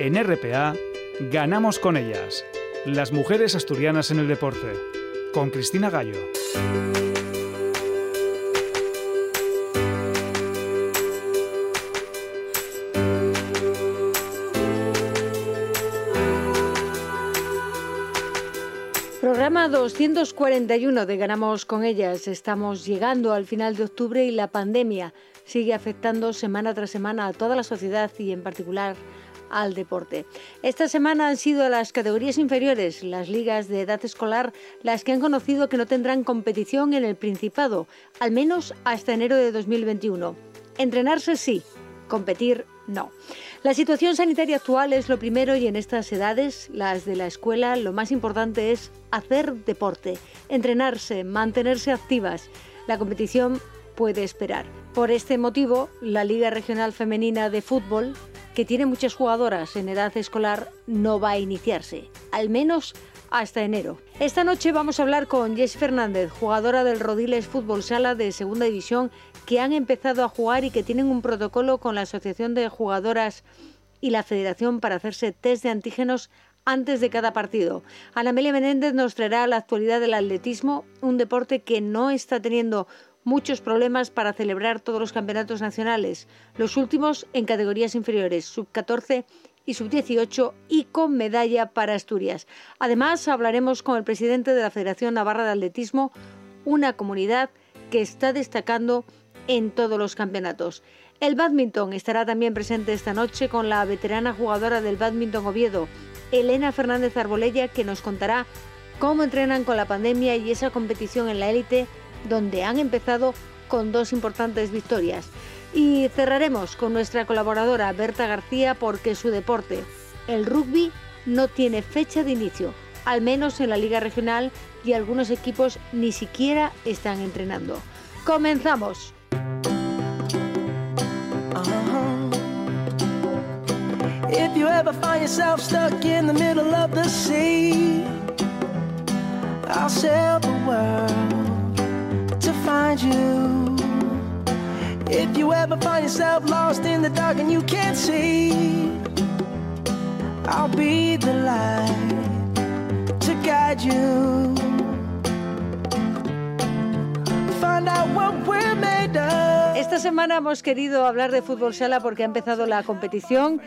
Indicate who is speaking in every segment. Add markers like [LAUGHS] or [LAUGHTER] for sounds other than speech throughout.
Speaker 1: En RPA, ganamos con ellas. Las mujeres asturianas en el deporte. Con Cristina Gallo.
Speaker 2: Programa 241 de Ganamos con ellas. Estamos llegando al final de octubre y la pandemia sigue afectando semana tras semana a toda la sociedad y en particular al deporte. Esta semana han sido las categorías inferiores, las ligas de edad escolar, las que han conocido que no tendrán competición en el Principado, al menos hasta enero de 2021. Entrenarse sí, competir no. La situación sanitaria actual es lo primero y en estas edades, las de la escuela, lo más importante es hacer deporte, entrenarse, mantenerse activas. La competición puede esperar. Por este motivo, la Liga Regional Femenina de Fútbol que tiene muchas jugadoras en edad escolar, no va a iniciarse, al menos hasta enero. Esta noche vamos a hablar con Jess Fernández, jugadora del Rodiles Fútbol Sala de Segunda División, que han empezado a jugar y que tienen un protocolo con la Asociación de Jugadoras y la Federación para hacerse test de antígenos antes de cada partido. Ana Amelia Menéndez nos traerá la actualidad del atletismo, un deporte que no está teniendo muchos problemas para celebrar todos los campeonatos nacionales, los últimos en categorías inferiores, sub-14 y sub-18 y con medalla para Asturias. Además, hablaremos con el presidente de la Federación Navarra de Atletismo, una comunidad que está destacando en todos los campeonatos. El badminton estará también presente esta noche con la veterana jugadora del badminton Oviedo, Elena Fernández Arbolella, que nos contará cómo entrenan con la pandemia y esa competición en la élite donde han empezado con dos importantes victorias. Y cerraremos con nuestra colaboradora Berta García porque su deporte, el rugby, no tiene fecha de inicio, al menos en la liga regional y algunos equipos ni siquiera están entrenando. Comenzamos. You. If you ever find yourself lost in the dark and you can't see, I'll be the light to guide you. Find. Esta semana hemos querido hablar de fútbol sala porque ha empezado la competición.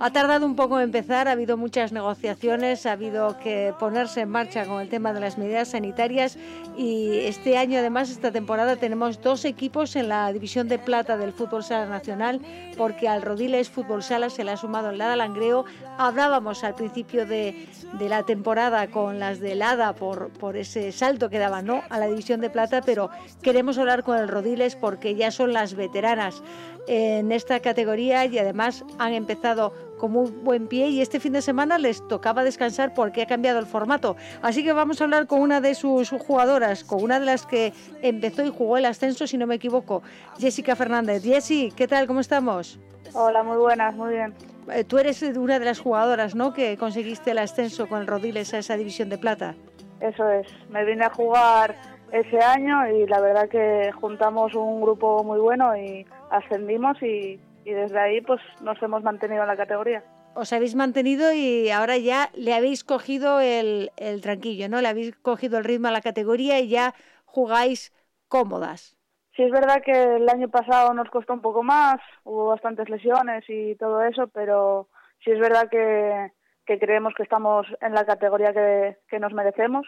Speaker 2: Ha tardado un poco en empezar, ha habido muchas negociaciones, ha habido que ponerse en marcha con el tema de las medidas sanitarias y este año además, esta temporada, tenemos dos equipos en la división de plata del fútbol sala nacional porque al Rodiles Fútbol Sala se le ha sumado el Lada Langreo. Hablábamos al principio de, la temporada con las de Lada por, por ese salto que daban ¿no? a la división de plata, pero queremos hablar con el Rodiles porque ya son las veteranas en esta categoría y además han empezado con muy buen pie y este fin de semana les tocaba descansar porque ha cambiado el formato. Así que vamos a hablar con una de sus jugadoras, con una de las que empezó y jugó el ascenso, si no me equivoco, Jessica Fernández. Jessy, ¿qué tal? ¿Cómo estamos?
Speaker 3: Hola, muy buenas, muy bien.
Speaker 2: Eh, tú eres una de las jugadoras, ¿no? Que conseguiste el ascenso con el Rodiles a esa división de plata.
Speaker 3: Eso es. Me vine a jugar ese año y la verdad que juntamos un grupo muy bueno y ascendimos y, desde ahí pues nos hemos mantenido en la categoría.
Speaker 2: Os habéis mantenido y ahora ya le habéis cogido el, el tranquillo, ¿no? Le habéis cogido el ritmo a la categoría y ya jugáis cómodas.
Speaker 3: Sí, es verdad que el año pasado nos costó un poco más, hubo bastantes lesiones y todo eso, pero sí es verdad que, que creemos que estamos en la categoría que, que nos merecemos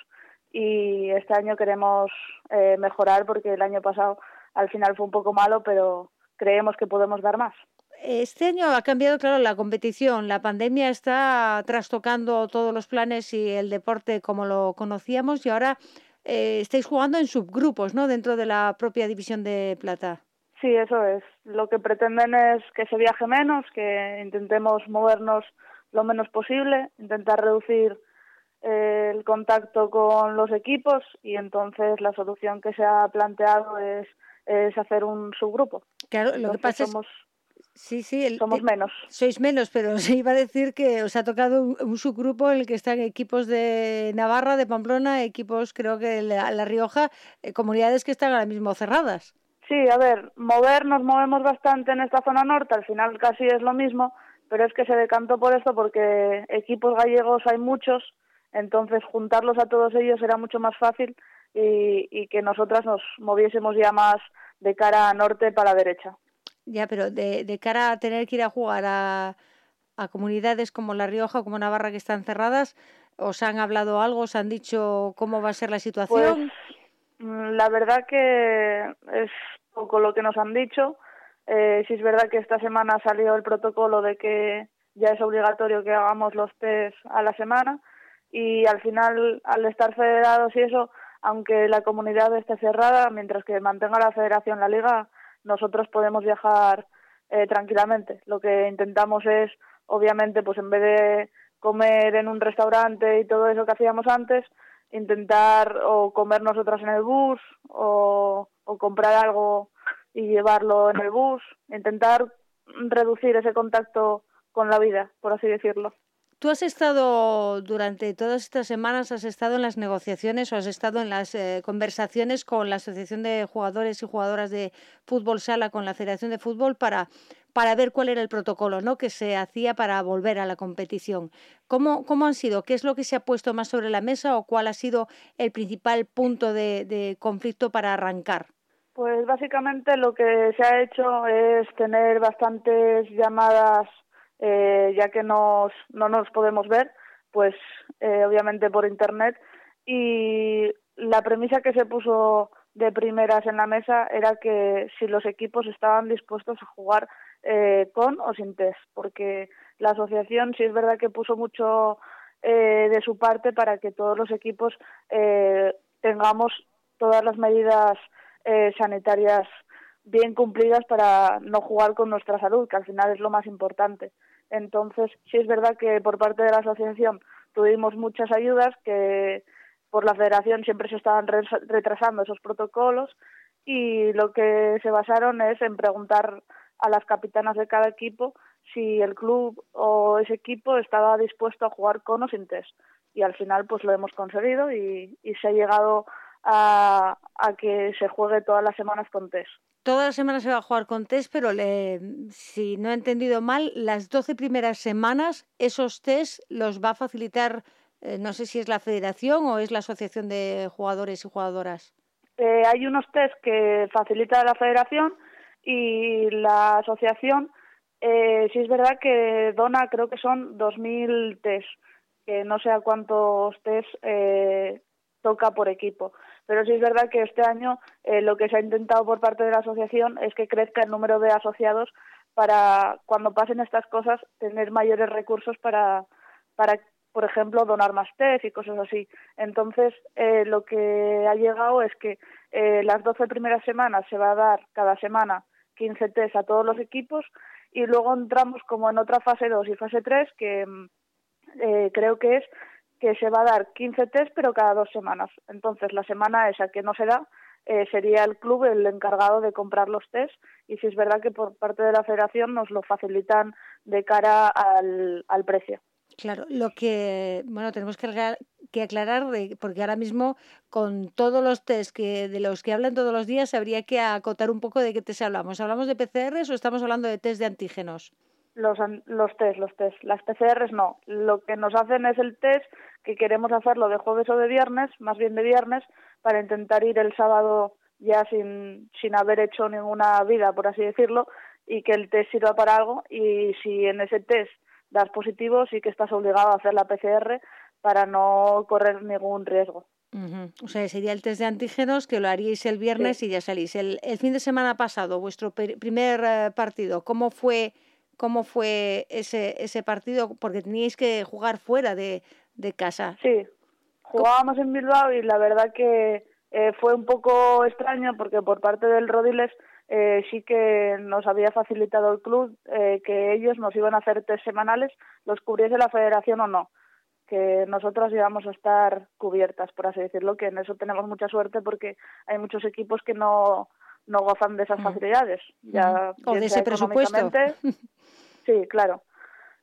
Speaker 3: y este año queremos eh, mejorar porque el año pasado al final fue un poco malo, pero creemos que podemos dar más.
Speaker 2: Este año ha cambiado, claro, la competición. La pandemia está trastocando todos los planes y el deporte como lo conocíamos y ahora eh, estáis jugando en subgrupos, ¿no? Dentro de la propia división de plata.
Speaker 3: Sí, eso es. Lo que pretenden es que se viaje menos, que intentemos movernos lo menos posible, intentar reducir el contacto con los equipos y entonces la solución que se ha planteado es, es hacer un subgrupo.
Speaker 2: Claro, lo que pasa
Speaker 3: somos,
Speaker 2: es... Sí, sí,
Speaker 3: somos menos.
Speaker 2: Sois menos, pero [LAUGHS] se iba a decir que os ha tocado un, subgrupo en el que están equipos de Navarra, de Pamplona, equipos creo que La, la Rioja, eh, comunidades que están ahora mismo cerradas.
Speaker 3: Sí, a ver, mover, nos movemos bastante en esta zona norte, al final casi es lo mismo, pero es que se decantó por esto porque equipos gallegos hay muchos, entonces juntarlos a todos ellos era mucho más fácil y, que nosotras nos moviésemos ya más de cara a norte para derecha.
Speaker 2: Ya, pero de, de cara a tener que ir a jugar a, a comunidades como La Rioja o como Navarra que están cerradas, ¿os han hablado algo? ¿Os han dicho cómo va a ser la situación?
Speaker 3: Pues, mm, la verdad que es poco lo que nos han dicho. Eh, sí es verdad que esta semana salió el protocolo de que ya es obligatorio que hagamos los test a la semana y al final, al estar federados y eso, aunque la comunidad esté cerrada, mientras que mantenga la federación la liga, nosotros podemos viajar eh, tranquilamente. Lo que intentamos es, obviamente, pues en vez de comer en un restaurante y todo eso que hacíamos antes, intentar o comer nosotras en el bus o, o comprar algo y llevarlo en el bus, intentar reducir ese contacto con la vida, por así decirlo.
Speaker 2: Tú has estado durante todas estas semanas, has estado en las negociaciones o has estado en las eh, conversaciones con la Asociación de Jugadores y Jugadoras de Fútbol Sala, con la Federación de Fútbol, para, para ver cuál era el protocolo ¿no? que se hacía para volver a la competición. ¿Cómo, ¿Cómo han sido? ¿Qué es lo que se ha puesto más sobre la mesa o cuál ha sido el principal punto de, de conflicto para arrancar?
Speaker 3: Pues básicamente lo que se ha hecho es tener bastantes llamadas eh, ya que nos, no nos podemos ver, pues eh, obviamente por internet. Y la premisa que se puso de primeras en la mesa era que si los equipos estaban dispuestos a jugar eh, con o sin test, porque la asociación sí es verdad que puso mucho de su parte para que todos los equipos tengamos todas las medidas sanitarias bien cumplidas para no jugar con nuestra salud, que al final es lo más importante. Entonces, sí es verdad que por parte de la asociación tuvimos muchas ayudas que por la federación siempre se estaban retrasando esos protocolos y lo que se basaron es en preguntar a las capitanas de cada equipo si el club o ese equipo estaba dispuesto a jugar con o sin test. Y al final pues lo hemos conseguido y, y se ha llegado a, que se juegue todas las semanas con test.
Speaker 2: Todas las semanas se va a jugar con test, pero si no he entendido mal, las 12 primeras semanas esos test los va a facilitar, eh, no sé si es la federación o es la asociación de jugadores y jugadoras.
Speaker 3: Eh, hay unos test que facilita la federación y la asociación, eh, sí es verdad que dona, creo que son 2.000 test, que no sé a cuántos test eh, toca por equipo. Pero sí es verdad que este año eh, lo que se ha intentado por parte de la asociación es que crezca el número de asociados para cuando pasen estas cosas tener mayores recursos para, para por ejemplo, donar más test y cosas así. Entonces, eh, lo que ha llegado es que eh, las 12 primeras semanas se va a dar cada semana 15 test a todos los equipos y luego entramos como en otra fase 2 y fase 3 que mm, eh, creo que es que se va a dar 15 test, pero cada dos semanas. Entonces, la semana esa que no se da, eh, sería el club el encargado de comprar los test y si es verdad que por parte de la federación nos lo facilitan de cara al, al precio.
Speaker 2: Claro, lo que, bueno, tenemos que aclarar, que porque ahora mismo con todos los test que, de los que hablan todos los días habría que acotar un poco de qué test hablamos. ¿Hablamos de PCRs o estamos hablando de test de antígenos?
Speaker 3: Los, los test, los test. Las PCRs no. Lo que nos hacen es el test que queremos hacerlo de jueves o de viernes, más bien de viernes, para intentar ir el sábado ya sin, sin haber hecho ninguna vida, por así decirlo, y que el test sirva para algo. Y si en ese test das positivo, sí que estás obligado a hacer la PCR para no correr ningún riesgo.
Speaker 2: O sea, sería el test de antígenos que lo haríais el viernes y ya salís. El, el, fin de semana pasado, vuestro primer eh, partido, ¿cómo fue cómo fue ese, ese partido, porque teníais que jugar fuera de, de casa.
Speaker 3: Sí, jugábamos en Bilbao y la verdad que eh, fue un poco extraño porque por parte del Rodiles eh, sí que nos había facilitado el club eh, que ellos nos iban a hacer test semanales, los cubriese la federación o no, que nosotros íbamos a estar cubiertas, por así decirlo, que en eso tenemos mucha suerte porque hay muchos equipos que no, no gozan de esas mm. facilidades. Ya,
Speaker 2: o de ese presupuesto. [LAUGHS]
Speaker 3: Sí, claro.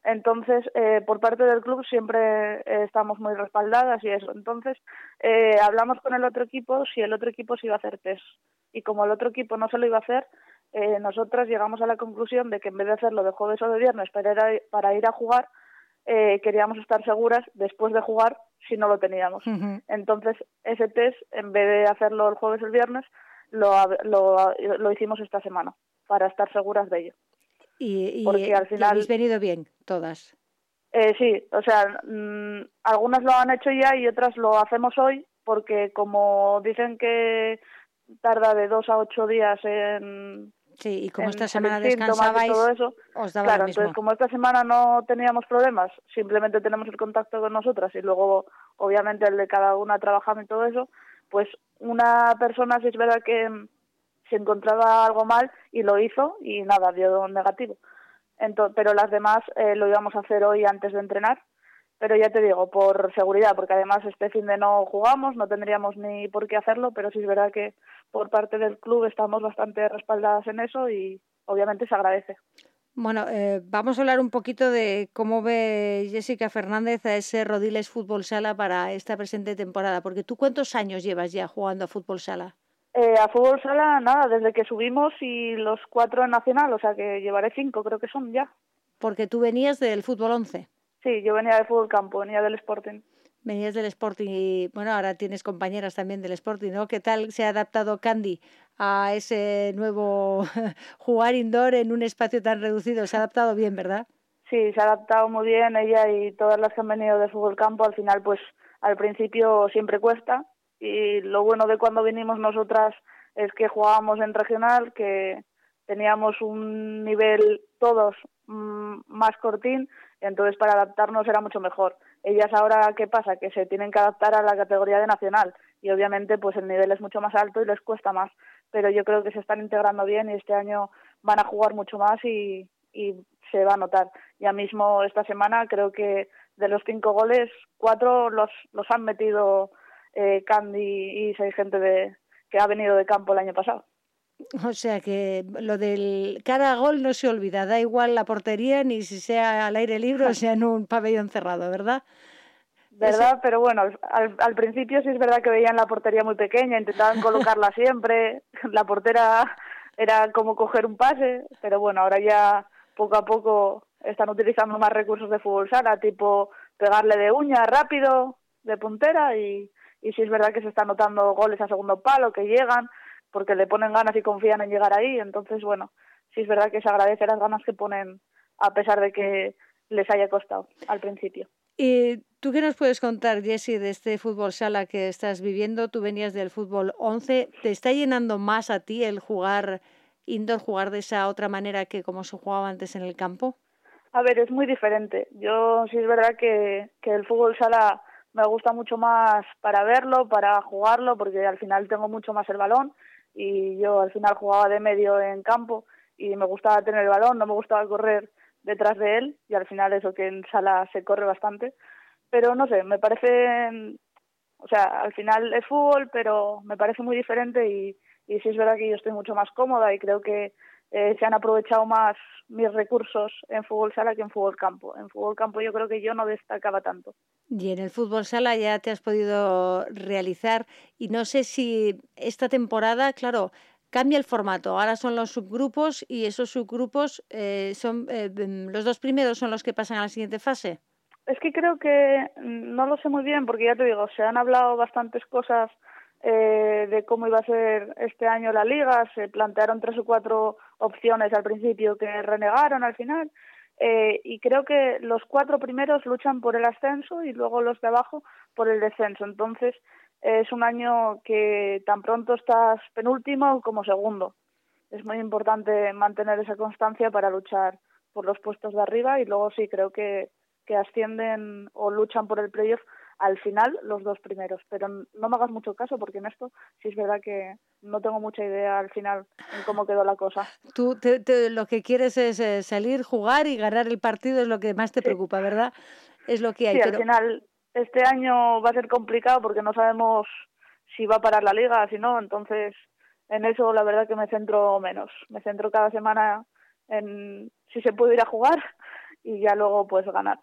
Speaker 3: Entonces, eh, por parte del club siempre eh, estamos muy respaldadas y eso. Entonces, eh, hablamos con el otro equipo si el otro equipo se iba a hacer test. Y como el otro equipo no se lo iba a hacer, eh, nosotras llegamos a la conclusión de que en vez de hacerlo de jueves o de viernes para ir a, para ir a jugar, eh, queríamos estar seguras después de jugar si no lo teníamos. Entonces, ese test, en vez de hacerlo el jueves o el viernes, lo, lo, lo hicimos esta semana para estar seguras de ello.
Speaker 2: Y, Porque al final... habéis venido bien, todas.
Speaker 3: Eh, sí, o sea, mm, algunas lo han hecho ya y otras lo hacemos hoy porque como dicen que tarda de dos a ocho días en
Speaker 2: Sí, y como esta semana descansabais,
Speaker 3: todo eso, claro, entonces como esta semana no teníamos problemas, simplemente tenemos el contacto con nosotras y luego obviamente el de cada una trabajando y todo eso, pues una persona si es verdad que se encontraba algo mal y lo hizo y nada, dio negativo. Entonces, pero las demás eh, lo íbamos a hacer hoy antes de entrenar pero ya te digo, por seguridad, porque además este fin de no jugamos, no tendríamos ni por qué hacerlo, pero sí es verdad que por parte del club estamos bastante respaldadas en eso y obviamente se agradece.
Speaker 2: Bueno, eh, vamos a hablar un poquito de cómo ve Jessica Fernández a ese Rodiles Fútbol Sala para esta presente temporada, porque tú cuántos años llevas ya jugando a Fútbol Sala?
Speaker 3: Eh, a Fútbol Sala, nada, desde que subimos y los cuatro en Nacional, o sea que llevaré cinco, creo que son ya.
Speaker 2: Porque tú venías del Fútbol 11.
Speaker 3: Sí, yo venía de fútbol campo, venía del Sporting.
Speaker 2: Venías del Sporting y bueno, ahora tienes compañeras también del Sporting, ¿no? ¿Qué tal se ha adaptado Candy a ese nuevo [LAUGHS] jugar indoor en un espacio tan reducido? Se ha adaptado bien, ¿verdad?
Speaker 3: Sí, se ha adaptado muy bien ella y todas las que han venido de fútbol campo. Al final, pues al principio siempre cuesta y lo bueno de cuando vinimos nosotras es que jugábamos en regional, que teníamos un nivel todos mm, más cortín entonces para adaptarnos era mucho mejor. Ellas ahora, ¿qué pasa? Que se tienen que adaptar a la categoría de nacional y obviamente pues el nivel es mucho más alto y les cuesta más, pero yo creo que se están integrando bien y este año van a jugar mucho más y, y se va a notar. Ya mismo esta semana creo que de los cinco goles, cuatro los, los han metido eh, Candy y seis gente de, que ha venido de campo el año pasado.
Speaker 2: O sea que lo del cara a gol no se olvida, da igual la portería ni si sea al aire libre o sea en un pabellón cerrado, ¿verdad?
Speaker 3: ¿Verdad? Pero bueno, al, al, principio sí es verdad que veían la portería muy pequeña, intentaban colocarla [LAUGHS] siempre, la portera era como coger un pase, pero bueno, ahora ya poco a poco están utilizando más recursos de fútbol sala, tipo pegarle de uña rápido, de puntera, y, y sí es verdad que se están notando goles a segundo palo, que llegan, porque le ponen ganas y confían en llegar ahí. Entonces, bueno, sí es verdad que se agradece las ganas que ponen a pesar de que les haya costado al principio.
Speaker 2: ¿Y tú qué nos puedes contar, Jessie, de este fútbol sala que estás viviendo? Tú venías del fútbol 11. ¿Te está llenando más a ti el jugar indoor, jugar de esa otra manera que como se jugaba antes en el campo?
Speaker 3: A ver, es muy diferente. Yo sí es verdad que, que el fútbol sala me gusta mucho más para verlo, para jugarlo, porque al final tengo mucho más el balón y yo al final jugaba de medio en campo y me gustaba tener el balón, no me gustaba correr detrás de él y al final eso que en sala se corre bastante, pero no sé, me parece, o sea, al final es fútbol, pero me parece muy diferente y, y sí es verdad que yo estoy mucho más cómoda y creo que eh, se han aprovechado más mis recursos en fútbol sala que en fútbol campo. En fútbol campo yo creo que yo no destacaba tanto.
Speaker 2: Y en el fútbol sala ya te has podido realizar y no sé si esta temporada, claro, cambia el formato. Ahora son los subgrupos y esos subgrupos eh, son eh, los dos primeros son los que pasan a la siguiente fase.
Speaker 3: Es que creo que mm, no lo sé muy bien porque ya te digo, se han hablado bastantes cosas eh, de cómo iba a ser este año la liga. Se plantearon tres o cuatro opciones al principio que renegaron al final. Eh, y creo que los cuatro primeros luchan por el ascenso y luego los de abajo por el descenso. Entonces es un año que tan pronto estás penúltimo como segundo. Es muy importante mantener esa constancia para luchar por los puestos de arriba y luego sí creo que, que ascienden o luchan por el playoff al final los dos primeros. Pero no me hagas mucho caso porque en esto sí es verdad que no tengo mucha idea al final en cómo quedó la cosa.
Speaker 2: Tú te, lo que quieres es eh, salir, jugar y ganar el partido, es lo que más te preocupa, ¿verdad? Es lo que hay.
Speaker 3: Sí, al final este año va a ser complicado porque no sabemos si va a parar la liga, si no, entonces en eso la verdad que me centro menos. Me centro cada semana en si se puede ir a jugar y ya luego pues ganar.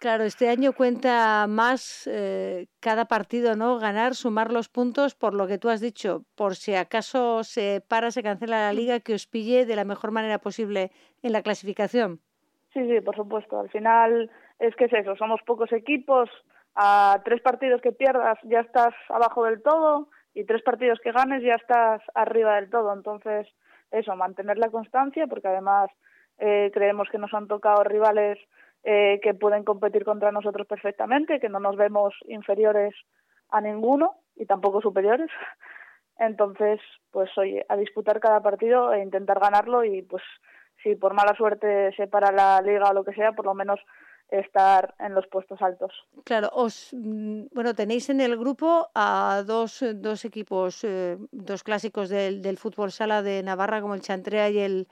Speaker 2: Claro, este año cuenta más eh, cada partido, ¿no? Ganar, sumar los puntos, por lo que tú has dicho, por si acaso se para, se cancela la liga, que os pille de la mejor manera posible en la clasificación.
Speaker 3: Sí, sí, por supuesto. Al final es que es eso, somos pocos equipos, a tres partidos que pierdas ya estás abajo del todo y tres partidos que ganes ya estás arriba del todo. Entonces, eso, mantener la constancia, porque además eh, creemos que nos han tocado rivales eh, que pueden competir contra nosotros perfectamente, que no nos vemos inferiores a ninguno y tampoco superiores. [LAUGHS] Entonces, pues oye, a disputar cada partido e intentar ganarlo y pues si por mala suerte se para la liga o lo que sea, por lo menos estar en los puestos altos.
Speaker 2: Claro, os mm, bueno tenéis en el grupo a dos, dos equipos, eh, dos clásicos del, del fútbol sala de Navarra como el Chantrea y el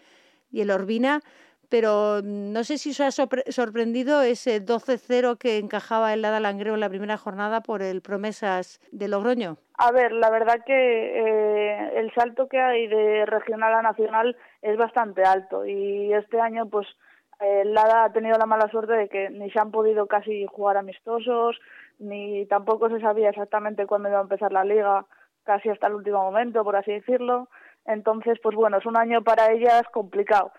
Speaker 2: y el Orbina, pero no sé si os ha sorprendido ese 12-0 que encajaba el Lada Langreo en la primera jornada por el Promesas de Logroño.
Speaker 3: A ver, la verdad que eh, el salto que hay de regional a nacional es bastante alto y este año pues el Lada ha tenido la mala suerte de que ni se han podido casi jugar amistosos, ni tampoco se sabía exactamente cuándo iba a empezar la liga, casi hasta el último momento, por así decirlo. Entonces, pues bueno, es un año para ellas complicado,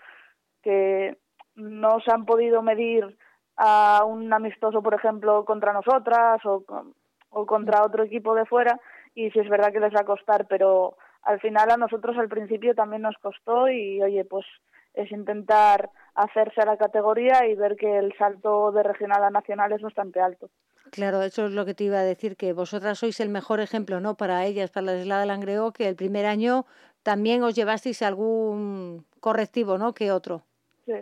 Speaker 3: que no se han podido medir a un amistoso, por ejemplo, contra nosotras o, o contra otro equipo de fuera, y si es verdad que les va a costar, pero al final a nosotros al principio también nos costó y oye, pues es intentar hacerse a la categoría y ver que el salto de regional a nacional es bastante alto.
Speaker 2: Claro, eso es lo que te iba a decir, que vosotras sois el mejor ejemplo, ¿no? Para ellas, para la isla de Langreo, que el primer año también os llevasteis algún correctivo, ¿no? Que otro.
Speaker 3: Sí,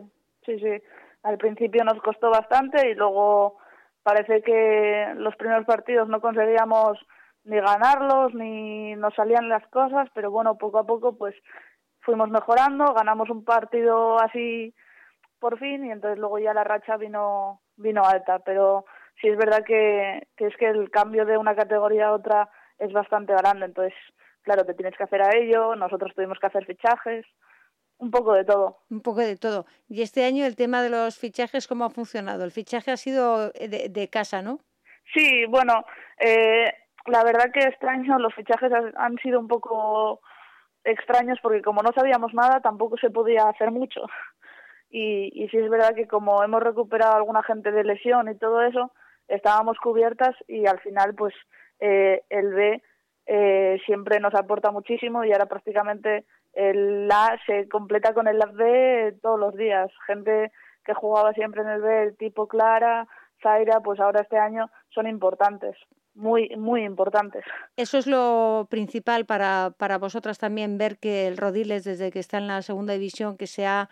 Speaker 3: sí, sí. Al principio nos costó bastante y luego parece que los primeros partidos no conseguíamos ni ganarlos ni nos salían las cosas, pero bueno, poco a poco pues fuimos mejorando, ganamos un partido así por fin y entonces luego ya la racha vino vino alta, pero sí es verdad que, que es que el cambio de una categoría a otra es bastante grande, entonces claro, te tienes que hacer a ello, nosotros tuvimos que hacer fichajes, un poco de todo.
Speaker 2: Un poco de todo. Y este año el tema de los fichajes, ¿cómo ha funcionado? El fichaje ha sido de, de casa, ¿no?
Speaker 3: Sí, bueno, eh, la verdad que este año los fichajes han sido un poco extraños porque como no sabíamos nada tampoco se podía hacer mucho. [LAUGHS] Y, y sí es verdad que como hemos recuperado alguna gente de lesión y todo eso, estábamos cubiertas y al final pues eh, el B eh, siempre nos aporta muchísimo y ahora prácticamente el A se completa con el B todos los días. Gente que jugaba siempre en el B, tipo Clara, Zaira, pues ahora este año son importantes, muy, muy importantes.
Speaker 2: Eso es lo principal para, para vosotras también, ver que el Rodiles, desde que está en la segunda división, que se ha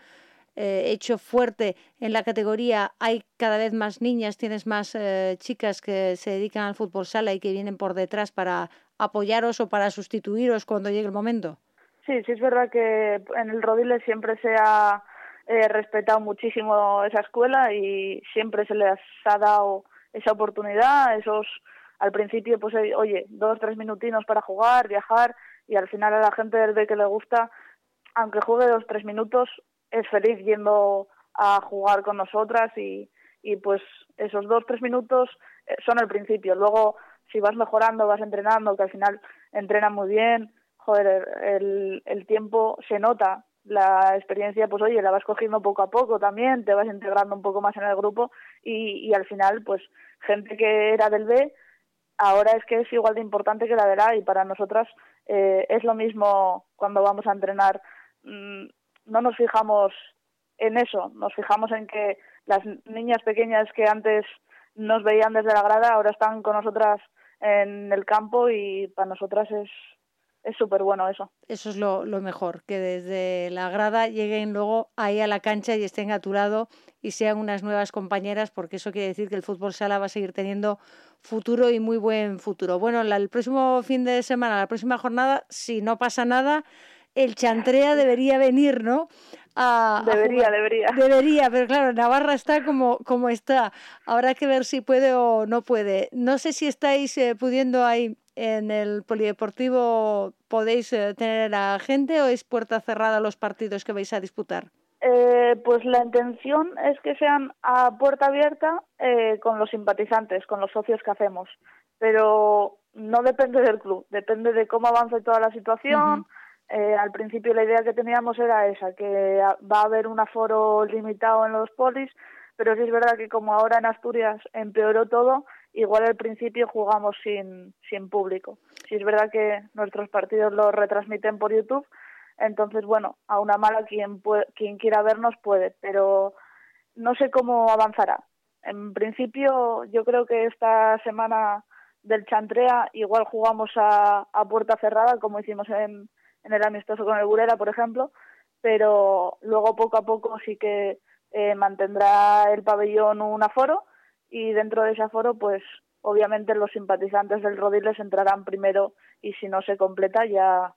Speaker 2: eh, hecho fuerte en la categoría, hay cada vez más niñas, tienes más eh, chicas que se dedican al fútbol sala y que vienen por detrás para apoyaros o para sustituiros cuando llegue el momento.
Speaker 3: Sí, sí es verdad que en el Rodiles siempre se ha eh, respetado muchísimo esa escuela y siempre se les ha dado esa oportunidad, esos al principio pues oye, dos, tres minutinos para jugar, viajar y al final a la gente del B que le gusta, aunque juegue dos, tres minutos, es feliz yendo a jugar con nosotras y, y pues esos dos, tres minutos eh, son el principio. Luego si vas mejorando, vas entrenando, que al final entrenan muy bien, joder, el, el tiempo se nota, la experiencia, pues oye, la vas cogiendo poco a poco también, te vas integrando un poco más en el grupo y, y al final, pues gente que era del B, ahora es que es igual de importante que la del A y para nosotras eh, es lo mismo cuando vamos a entrenar. No nos fijamos en eso, nos fijamos en que las niñas pequeñas que antes nos veían desde la grada ahora están con nosotras en el campo y para nosotras es es súper bueno eso.
Speaker 2: Eso es lo, lo, mejor, que desde la grada lleguen luego ahí a la cancha y estén a tu lado y sean unas nuevas compañeras, porque eso quiere decir que el fútbol sala va a seguir teniendo futuro y muy buen futuro. Bueno, la, el próximo fin de semana, la próxima jornada, si no pasa nada, el Chantrea debería venir, ¿no?
Speaker 3: debería, debería.
Speaker 2: Debería, pero claro, Navarra está como, como está. Habrá que ver si puede o no puede. No sé si estáis eh, pudiendo ahí en el polideportivo, podéis eh, tener a gente o es puerta cerrada los partidos que vais a disputar.
Speaker 3: Eh, pues la intención es que sean a puerta abierta eh, con los simpatizantes, con los socios que hacemos, pero no depende del club, depende de cómo avance toda la situación. Eh, al principio la idea que teníamos era esa, que va a haber un aforo limitado en los polis, pero sí es verdad que como ahora en Asturias empeoró todo, igual al principio jugamos sin, sin público. Sí es verdad que nuestros partidos los retransmiten por YouTube, entonces, bueno, a una mala quien, quien quiera vernos puede, pero no sé cómo avanzará. En principio, yo creo que esta semana del Chantrea igual jugamos a, a puerta cerrada, como hicimos en, en el amistoso con el Burela, por ejemplo, pero luego poco a poco sí que eh, mantendrá el pabellón un aforo y dentro de ese aforo, pues obviamente los simpatizantes del Rodiles entrarán primero y si no se completa ya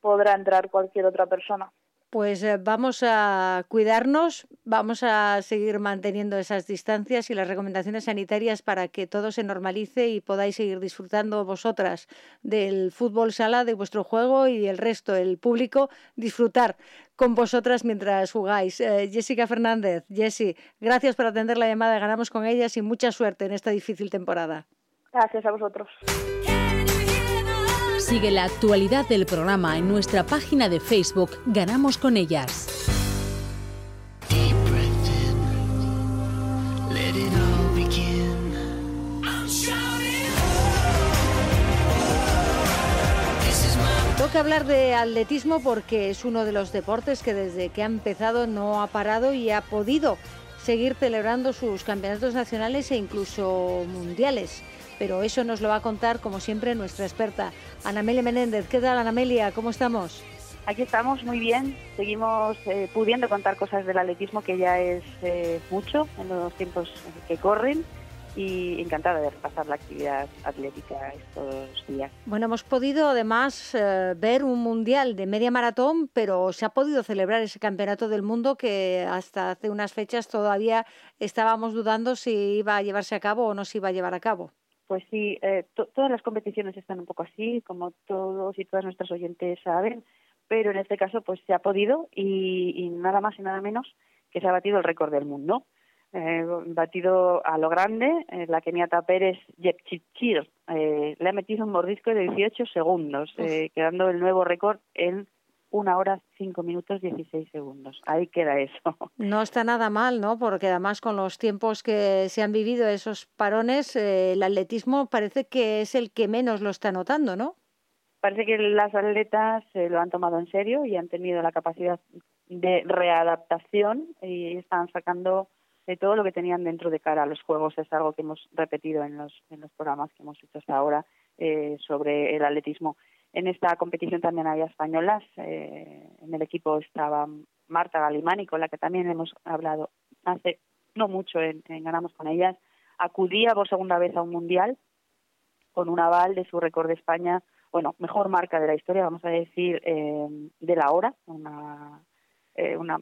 Speaker 3: podrá entrar cualquier otra persona.
Speaker 2: Pues eh, vamos a cuidarnos, vamos a seguir manteniendo esas distancias y las recomendaciones sanitarias para que todo se normalice y podáis seguir disfrutando vosotras del fútbol sala, de vuestro juego y el resto, el público, disfrutar con vosotras mientras jugáis. Eh, Jessica Fernández, Jessie, gracias por atender la llamada, ganamos con ellas y mucha suerte en esta difícil temporada.
Speaker 3: Gracias a vosotros.
Speaker 4: Sigue la actualidad del programa en nuestra página de Facebook Ganamos con ellas.
Speaker 2: Toca hablar de atletismo porque es uno de los deportes que desde que ha empezado no ha parado y ha podido seguir celebrando sus campeonatos nacionales e incluso mundiales pero eso nos lo va a contar, como siempre, nuestra experta, Anamelia Menéndez. ¿Qué tal, Anamelia? ¿Cómo estamos?
Speaker 5: Aquí estamos muy bien, seguimos eh, pudiendo contar cosas del atletismo que ya es eh, mucho en los tiempos que corren y encantada de repasar la actividad atlética estos días.
Speaker 2: Bueno, hemos podido además eh, ver un mundial de media maratón, pero se ha podido celebrar ese campeonato del mundo que hasta hace unas fechas todavía estábamos dudando si iba a llevarse a cabo o no se iba a llevar a cabo.
Speaker 5: Pues sí, eh, todas las competiciones están un poco así, como todos y todas nuestras oyentes saben, pero en este caso pues se ha podido y, nada más y nada menos que se ha batido el récord del mundo. Eh, batido a lo grande, eh, la keniata Pérez Jepchichir eh, le ha metido un mordisco de 18 segundos, quedando el nuevo récord en una hora, cinco minutos, dieciséis segundos. Ahí queda eso. [LAUGHS]
Speaker 2: No está nada mal, ¿no? Porque además con los tiempos que se han vivido, esos parones, eh, el atletismo parece que es el que menos lo está notando, ¿no?
Speaker 5: Parece que las atletas lo han tomado en serio y han tenido la capacidad de readaptación y están sacando de todo lo que tenían dentro de cara a los juegos. Es algo que hemos repetido en los, en los programas que hemos hecho hasta ahora eh, sobre el atletismo. En esta competición también había españolas. Eh, en el equipo estaba Marta Galimani, con la que también hemos hablado hace no mucho en, Ganamos con ellas. Acudía por segunda vez a un mundial con un aval de su récord de España, bueno, mejor marca de la historia, vamos a decir, eh, de la hora, una, eh, una,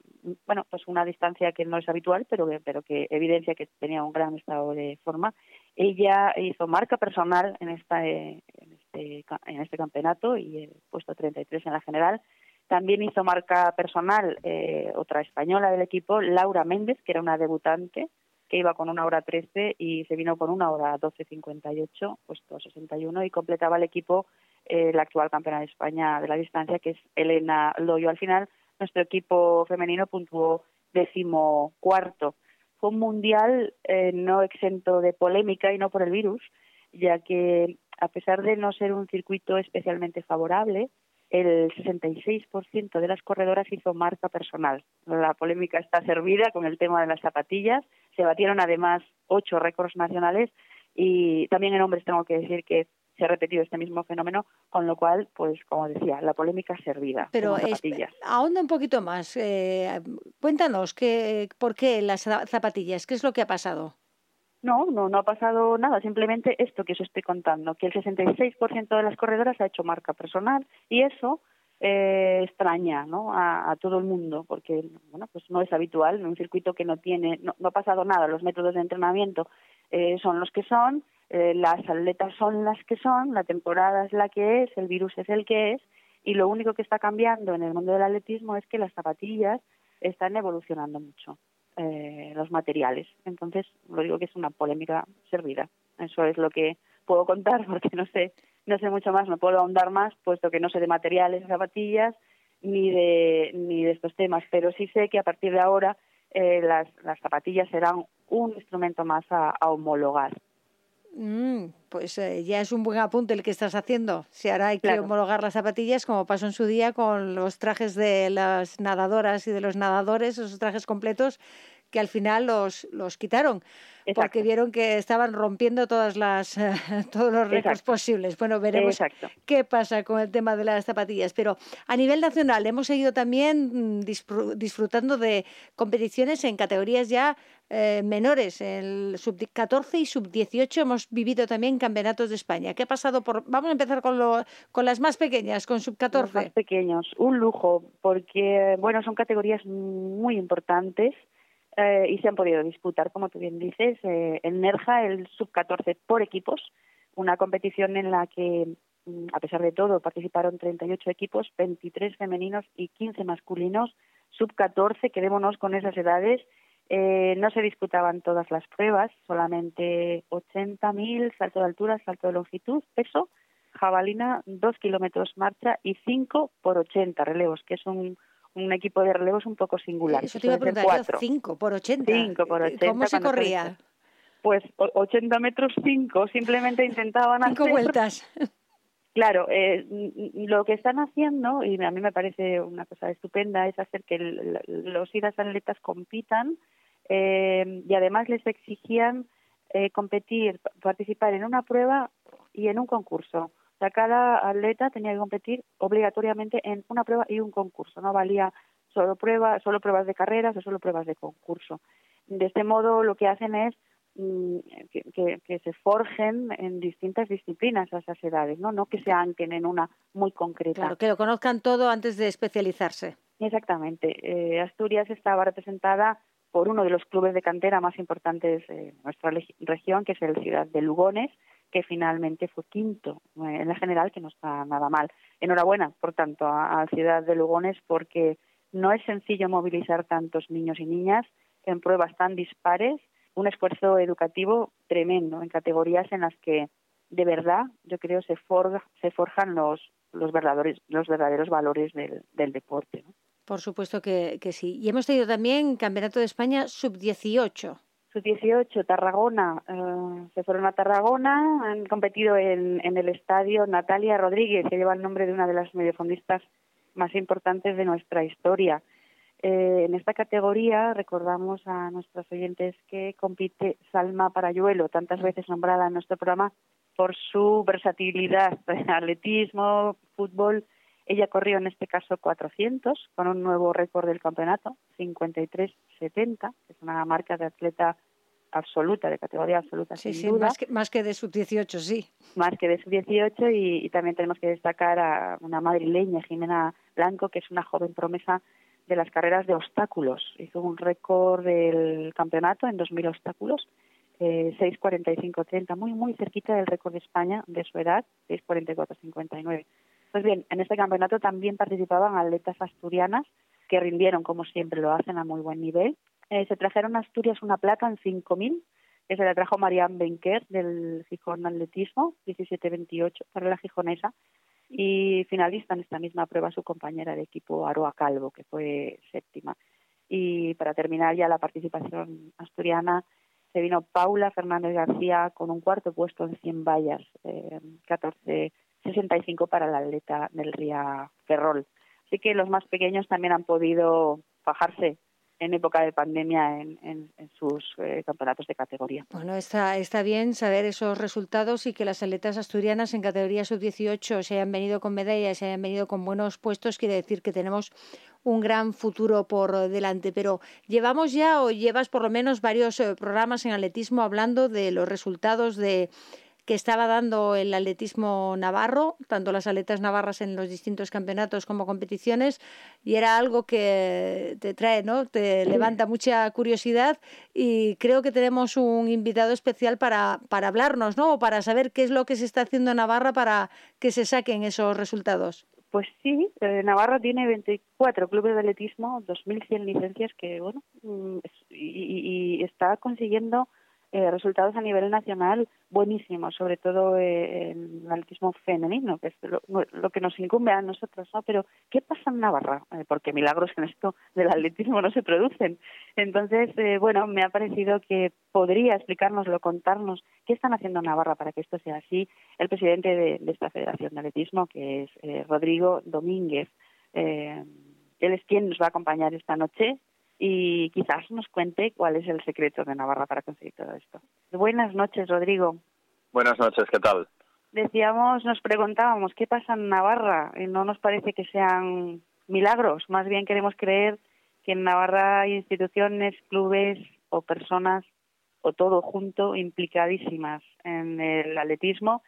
Speaker 5: bueno, pues una distancia que no es habitual, pero, pero que evidencia que tenía un gran estado de forma. Ella hizo marca personal en esta, en este, en este campeonato y el puesto 33 en la general. También hizo marca personal eh, otra española del equipo, Laura Méndez, que era una debutante, que iba con una hora 13 y se vino con una hora 12.58, puesto 61, y completaba el equipo eh, la actual campeona de España de la distancia, que es Elena Loyo. Al final, nuestro equipo femenino puntuó décimo cuarto. Fue un mundial eh, no exento de polémica y no por el virus, ya que a pesar de no ser un circuito especialmente favorable, el 66% de las corredoras hizo marca personal. La polémica está servida con el tema de las zapatillas. Se batieron además ocho récords nacionales y también en hombres tengo que decir que se ha repetido este mismo fenómeno, con lo cual, pues como decía, la polémica servida.
Speaker 2: Pero zapatillas. ahonda un poquito más. Eh, cuéntanos, qué, ¿por qué las zapatillas? ¿Qué es lo que ha pasado?
Speaker 5: No, no, no ha pasado nada, simplemente esto que os estoy contando, que el 66% de las corredoras ha hecho marca personal y eso eh, extraña ¿no? A, todo el mundo porque bueno pues no es habitual en un circuito que no tiene no, ha pasado nada los métodos de entrenamiento eh, son los que son eh, las atletas son las que son la temporada es la que es el virus es el que es y lo único que está cambiando en el mundo del atletismo es que las zapatillas están evolucionando mucho eh, los materiales. Entonces, lo digo que es una polémica servida. Eso es lo que puedo contar [LAUGHS] porque no sé, no sé mucho más, no puedo ahondar más, puesto que no sé de materiales de zapatillas ni de, ni de estos temas, pero sí sé que a partir de ahora eh, las, las zapatillas serán un instrumento más a, homologar.
Speaker 2: Mm, pues eh, ya es un buen apunte el que estás haciendo. Si ahora hay que homologar las zapatillas, como pasó en su día con los trajes de las nadadoras y de los nadadores, esos trajes completos que al final los, los quitaron porque vieron que estaban rompiendo todas las [LAUGHS] todos los récords posibles. Bueno, veremos qué pasa con el tema de las zapatillas. Pero a nivel nacional hemos seguido también mm, disfrutando de competiciones en categorías ya eh, menores. El sub 14 y sub 18 hemos vivido también campeonatos de España. ¿Qué ha pasado por? Vamos a empezar con lo, con las más pequeñas, con sub 14. Los
Speaker 5: más pequeños, un lujo, porque bueno son categorías muy importantes. Eh, y se han podido disputar, como tú bien dices, eh, en Nerja el sub-14 por equipos, una competición en la que, mm, a pesar de todo, participaron 38 equipos, 23 femeninos y 15 masculinos, sub-14, quedémonos con esas edades. Eh, no se disputaban todas las pruebas, solamente 80.000, salto de altura, salto de longitud, peso, jabalina, 2 kilómetros marcha y 5 por 80 relevos, que es un un equipo de relevos un poco singular.
Speaker 2: Eso te iba a preguntar 5 por 80.
Speaker 5: 5 por 80.
Speaker 2: ¿Cómo se corría?
Speaker 5: Pues 80 metros 5, simplemente intentaban
Speaker 2: Cinco vueltas. [LAUGHS]
Speaker 5: Claro, eh, lo que están haciendo, y a mí me parece una cosa estupenda, es hacer que los idas atletas compitan eh, y además les exigían eh, competir, participar en una prueba y en un concurso sea, cada atleta tenía que competir obligatoriamente en una prueba y un concurso, no valía solo pruebas, solo pruebas de carreras o solo pruebas de concurso. De este modo lo que hacen es mm, que, se forjen en distintas disciplinas a esas edades, ¿no? No que se anquen en una muy concreta.
Speaker 2: Claro, que lo conozcan todo antes de especializarse.
Speaker 5: Exactamente. Eh, Asturias estaba representada por uno de los clubes de cantera más importantes de nuestra región, que es el Ciudad de Lugones, que finalmente fue quinto eh, en la general, que no está nada mal. Enhorabuena, por tanto, a, Ciudad de Lugones, porque no es sencillo movilizar tantos niños y niñas en pruebas tan dispares, un esfuerzo educativo tremendo en categorías en las que de verdad yo creo se, se forjan los, los, verdaderos, los verdaderos valores del, del deporte.
Speaker 2: Por supuesto que, sí. Y hemos tenido también Campeonato de España sub-18
Speaker 5: sus 18, Tarragona, eh, se fueron a Tarragona, han competido en, el estadio Natalia Rodríguez, que lleva el nombre de una de las mediofondistas más importantes de nuestra historia. Eh, en esta categoría recordamos a nuestros oyentes que compite Salma Parayuelo, tantas veces nombrada en nuestro programa por su versatilidad, [LAUGHS] atletismo, fútbol. Ella corrió en este caso 400 con un nuevo récord del campeonato, 53-70, que es una marca de atleta absoluta, de categoría absoluta.
Speaker 2: Sí,
Speaker 5: sí,
Speaker 2: Más, que, más que de sub-18, sí.
Speaker 5: Más que de sub-18 y, también tenemos que destacar a una madrileña, Jimena Blanco, que es una joven promesa de las carreras de obstáculos. Hizo un récord del campeonato en 2.000 obstáculos, eh, 6.45.30, muy, muy cerquita del récord de España de su edad, 6.44.59. Pues bien, en este campeonato también participaban atletas asturianas que rindieron, como siempre lo hacen, a muy buen nivel. Eh, se trajeron a Asturias una placa en 5.000, que se la trajo Marianne Benker del Gijón Atletismo, 17-28 para la gijonesa, y finalista en esta misma prueba su compañera de equipo Aroa Calvo, que fue séptima. Y para terminar ya la participación asturiana, se vino Paula Fernández García con un cuarto puesto en 100 vallas, eh, 14 65 para la atleta del Ría Ferrol. Así que los más pequeños también han podido fajarse en época de pandemia en, sus eh, campeonatos de categoría.
Speaker 2: Bueno, está, está bien saber esos resultados y que las atletas asturianas en categoría sub-18 se hayan venido con medallas, se hayan venido con buenos puestos, quiere decir que tenemos un gran futuro por delante. Pero llevamos ya o llevas por lo menos varios eh, programas en atletismo hablando de los resultados de que estaba dando el atletismo navarro, tanto las atletas navarras en los distintos campeonatos como competiciones, y era algo que te trae, ¿no? Te levanta mucha curiosidad y creo que tenemos un invitado especial para, para hablarnos, ¿no? O para saber qué es lo que se está haciendo en Navarra para que se saquen esos resultados.
Speaker 5: Pues sí, eh, Navarra tiene 24 clubes de atletismo, 2.100 licencias que, bueno, mm, y, está consiguiendo eh, resultados a nivel nacional buenísimos, sobre todo eh, en el atletismo femenino, que es lo, que nos incumbe a nosotros, ¿no? Pero, ¿qué pasa en Navarra? Eh, porque milagros en esto del atletismo no se producen. Entonces, bueno, me ha parecido que podría explicárnoslo, contarnos qué están haciendo en Navarra para que esto sea así el presidente de, esta Federación de Atletismo, que es Rodrigo Domínguez. él es quien nos va a acompañar esta noche y quizás nos cuente cuál es el secreto de Navarra para conseguir todo esto. Buenas noches, Rodrigo.
Speaker 6: Buenas noches, ¿qué tal?
Speaker 5: Decíamos, nos preguntábamos qué pasa en Navarra y no nos parece que sean milagros, más bien queremos creer que en Navarra hay instituciones, clubes o personas o todo junto implicadísimas en el atletismo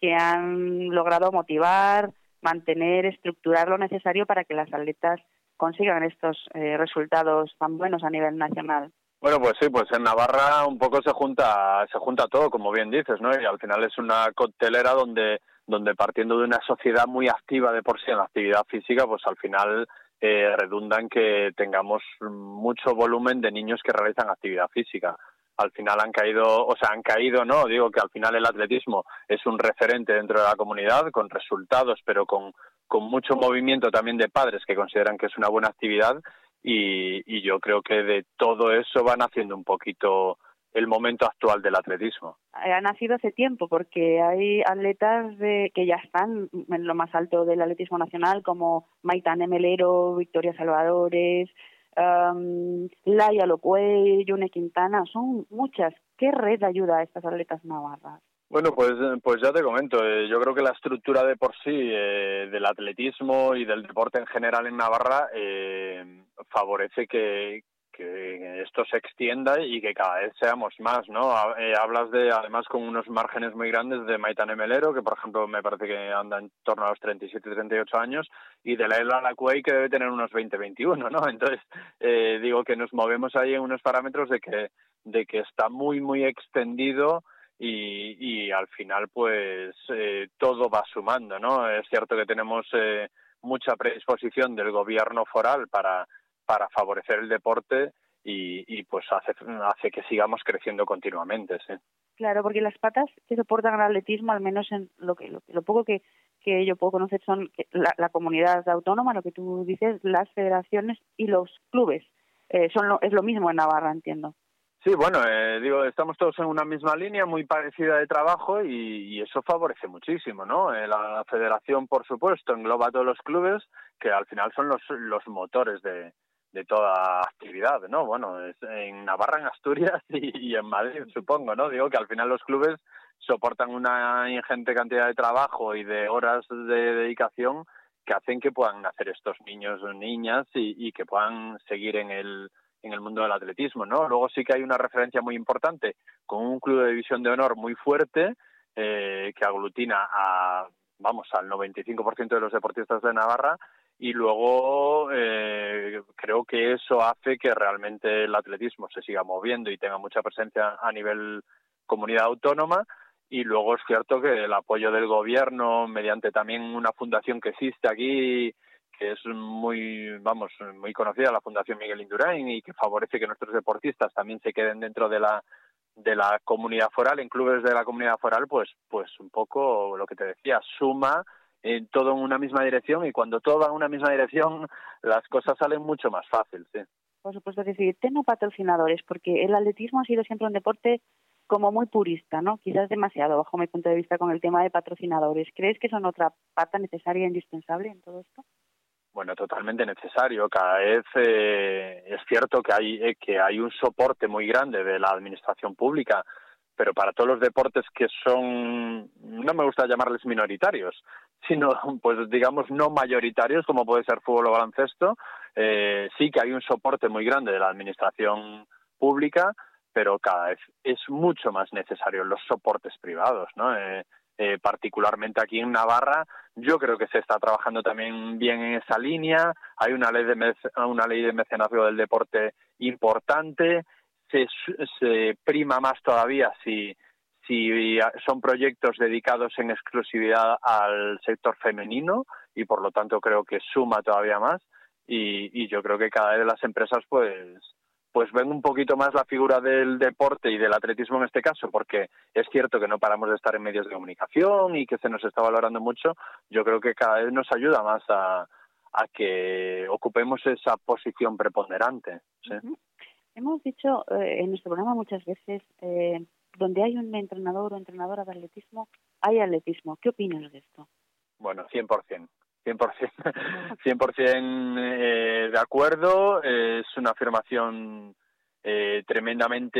Speaker 5: que han logrado motivar, mantener, estructurar lo necesario para que las atletas consigan estos eh, resultados tan buenos a nivel nacional.
Speaker 6: Bueno, pues sí, pues en Navarra un poco se junta se junta todo, como bien dices, ¿no? Y al final es una coctelera donde donde partiendo de una sociedad muy activa de por sí en la actividad física, pues al final eh, redunda en que tengamos mucho volumen de niños que realizan actividad física. Al final han caído, o sea, han caído, no, digo que al final el atletismo es un referente dentro de la comunidad con resultados, pero con con mucho movimiento también de padres que consideran que es una buena actividad y, yo creo que de todo eso van haciendo un poquito el momento actual del atletismo.
Speaker 5: Ha nacido hace tiempo porque hay atletas de, que ya están en lo más alto del atletismo nacional como Maitán Melero, Victoria Salvadores, um, Laia Locuey, Yune Quintana, son muchas. ¿Qué red ayuda a estas atletas navarras?
Speaker 6: Bueno, pues, pues ya te comento, eh, yo creo que la estructura de por sí eh, del atletismo y del deporte en general en Navarra eh, favorece que, esto se extienda y que cada vez seamos más, ¿no? hablas de, además, con unos márgenes muy grandes de Maitán Emelero, que por ejemplo me parece que anda en torno a los 37, 38 años, y de la Ela Lacuey, que debe tener unos 20, 21, ¿no? [LAUGHS] Entonces, digo que nos movemos ahí en unos parámetros de que, de que está muy, muy extendido y, y al final pues eh, todo va sumando, ¿no? Es cierto que tenemos eh, mucha predisposición del gobierno foral para, para favorecer el deporte y, y pues hace, hace que sigamos creciendo continuamente, sí.
Speaker 5: Claro, porque las patas que soportan el atletismo, al menos en lo que lo, poco que, que yo puedo conocer son la, la, comunidad autónoma, lo que tú dices, las federaciones y los clubes. Eh, son lo, es lo mismo en Navarra, entiendo.
Speaker 6: Sí, bueno, eh, digo, estamos todos en una misma línea, muy parecida de trabajo y, eso favorece muchísimo, ¿no? Eh, la federación, por supuesto, engloba a todos los clubes que al final son los, los motores de, toda actividad, ¿no? Bueno, es en Navarra, en Asturias [LAUGHS] y, en Madrid, supongo, ¿no? Digo que al final los clubes soportan una ingente cantidad de trabajo y de horas de dedicación que hacen que puedan nacer estos niños o niñas y que puedan seguir en el en el mundo del atletismo, ¿no? Luego sí que hay una referencia muy importante con un club de división de honor muy fuerte eh, que aglutina a, vamos, al 95% de los deportistas de Navarra y luego eh, creo que eso hace que realmente el atletismo se siga moviendo y tenga mucha presencia a nivel comunidad autónoma y luego es cierto que el apoyo del gobierno mediante también una fundación que existe aquí que es muy, vamos, muy conocida, la Fundación Miguel Indurain, y que favorece que nuestros deportistas también se queden dentro de la de la comunidad foral, en clubes de la comunidad foral, pues, pues un poco lo que te decía, suma en todo en una misma dirección y cuando todo va en una misma dirección las cosas salen mucho más fácil, sí.
Speaker 5: Por supuesto, es decir, tengo patrocinadores porque el atletismo ha sido siempre un deporte como muy purista, ¿no? Quizás demasiado, bajo mi punto de vista, con el tema de patrocinadores. ¿Crees que son otra pata necesaria e indispensable en todo esto?
Speaker 6: Bueno, totalmente necesario. Cada vez eh, es cierto que hay, eh, que hay un soporte muy grande de la administración pública, pero para todos los deportes que son, no me gusta llamarles minoritarios, [LAUGHS] sino, pues digamos, no mayoritarios, como puede ser fútbol o baloncesto, eh, sí que hay un soporte muy grande de la administración pública, pero cada vez es mucho más necesario los soportes privados, ¿no? Eh, particularmente aquí en Navarra. Yo creo que se está trabajando también bien en esa línea. Hay una ley de, una ley de mecenazgo del deporte importante. Se, se prima más todavía si, si son proyectos dedicados en exclusividad al sector femenino y por lo tanto creo que suma todavía más y, y yo creo que cada vez las empresas pues pues ven un poquito más la figura del deporte y del atletismo en este caso, porque es cierto que no paramos de estar en medios de comunicación y que se nos está valorando mucho, yo creo que cada vez nos ayuda más a, a que ocupemos esa posición preponderante.
Speaker 5: Hemos dicho eh, en nuestro programa muchas veces, eh, donde hay un entrenador o entrenadora de atletismo, hay atletismo. ¿Qué opinas de esto?
Speaker 6: Bueno, 100%. 100%, 100% eh, de acuerdo. Es una afirmación eh, tremendamente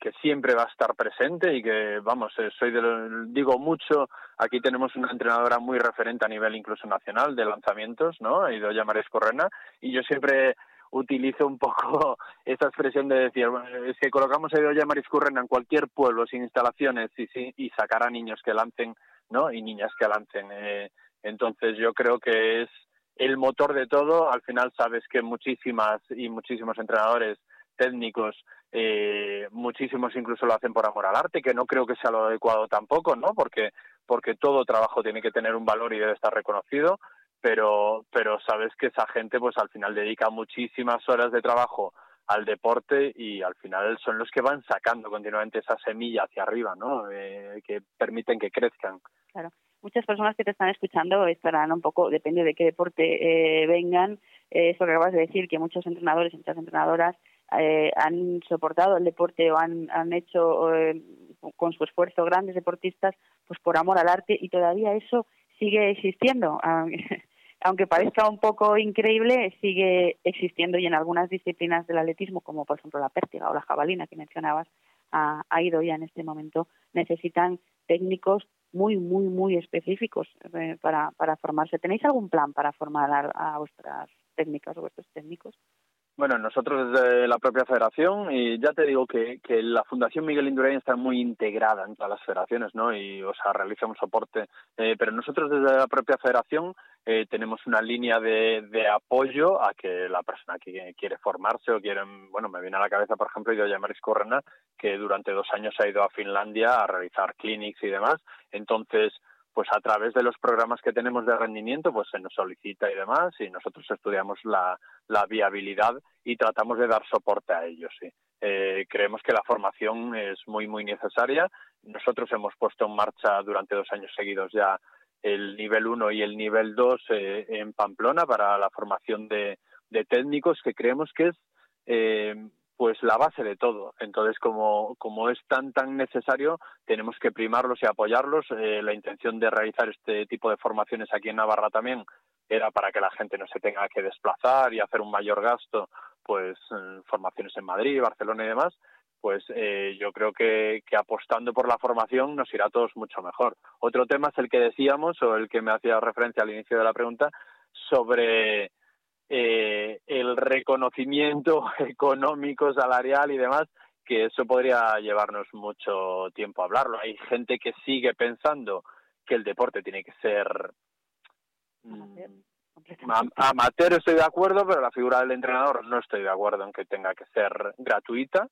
Speaker 6: que siempre va a estar presente y que, vamos, eh, soy de digo mucho. Aquí tenemos una entrenadora muy referente a nivel incluso nacional de lanzamientos, ¿no? Ido Mares Correna. Y yo siempre utilizo un poco [LAUGHS] esta expresión de decir, es que colocamos a Idoya Maris Correna en cualquier pueblo sin instalaciones y, y sacar a niños que lancen, ¿no? Y niñas que lancen. Eh, entonces yo creo que es el motor de todo. Al final sabes que muchísimas y muchísimos entrenadores técnicos, eh, muchísimos incluso lo hacen por amor al arte, que no creo que sea lo adecuado tampoco, ¿no? Porque porque todo trabajo tiene que tener un valor y debe estar reconocido, pero pero sabes que esa gente pues al final dedica muchísimas horas de trabajo al deporte y al final son los que van sacando continuamente esa semilla hacia arriba, ¿no? Eh, que permiten que crezcan.
Speaker 5: Claro muchas personas que te están escuchando estarán un poco, depende de qué deporte eh, vengan, eh, eso que acabas de decir, que muchos entrenadores y muchas entrenadoras eh, han soportado el deporte o han, han hecho eh, con su esfuerzo grandes deportistas, pues por amor al arte y todavía eso sigue existiendo. [LAUGHS] Aunque parezca un poco increíble, sigue existiendo y en algunas disciplinas del atletismo, como por ejemplo la pértiga o la jabalina que mencionabas, ha, ha ido ya en este momento, necesitan técnicos muy, muy, muy específicos eh, para, para formarse. ¿Tenéis algún plan para formar a, vuestras técnicas o vuestros técnicos?
Speaker 6: Bueno, nosotros desde la propia federación, y ya te digo que, que la Fundación Miguel Indurain está muy integrada en todas las federaciones, ¿no? Y, o sea, realiza un soporte. Eh, pero nosotros desde la propia federación eh, tenemos una línea de, de apoyo a que la persona que quiere formarse o quiere, bueno, me viene a la cabeza, por ejemplo, Ido Yamaris Correna, que durante dos años ha ido a Finlandia a realizar clinics y demás. Entonces, pues a través de los programas que tenemos de rendimiento, pues se nos solicita y demás, y nosotros estudiamos la, la viabilidad y tratamos de dar soporte a ellos, sí. Eh, creemos que la formación es muy, muy necesaria. Nosotros hemos puesto en marcha durante dos años seguidos ya el nivel 1 y el nivel 2 eh, en Pamplona para la formación de, de técnicos que creemos que es eh, pues la base de todo. Entonces, como, como es tan tan necesario, tenemos que primarlos y apoyarlos. Eh, la intención de realizar este tipo de formaciones aquí en Navarra también era para que la gente no se tenga que desplazar y hacer un mayor gasto, pues formaciones en Madrid, Barcelona y demás. Pues eh, yo creo que, que apostando por la formación nos irá a todos mucho mejor. Otro tema es el que decíamos, o el que me hacía referencia al inicio de la pregunta, sobre eh, el reconocimiento [LAUGHS] económico, salarial y demás, que eso podría llevarnos mucho tiempo a hablarlo. Hay gente que sigue pensando que el deporte tiene que ser amateur, estoy de acuerdo, pero la figura del entrenador no estoy de acuerdo en que tenga que ser gratuita.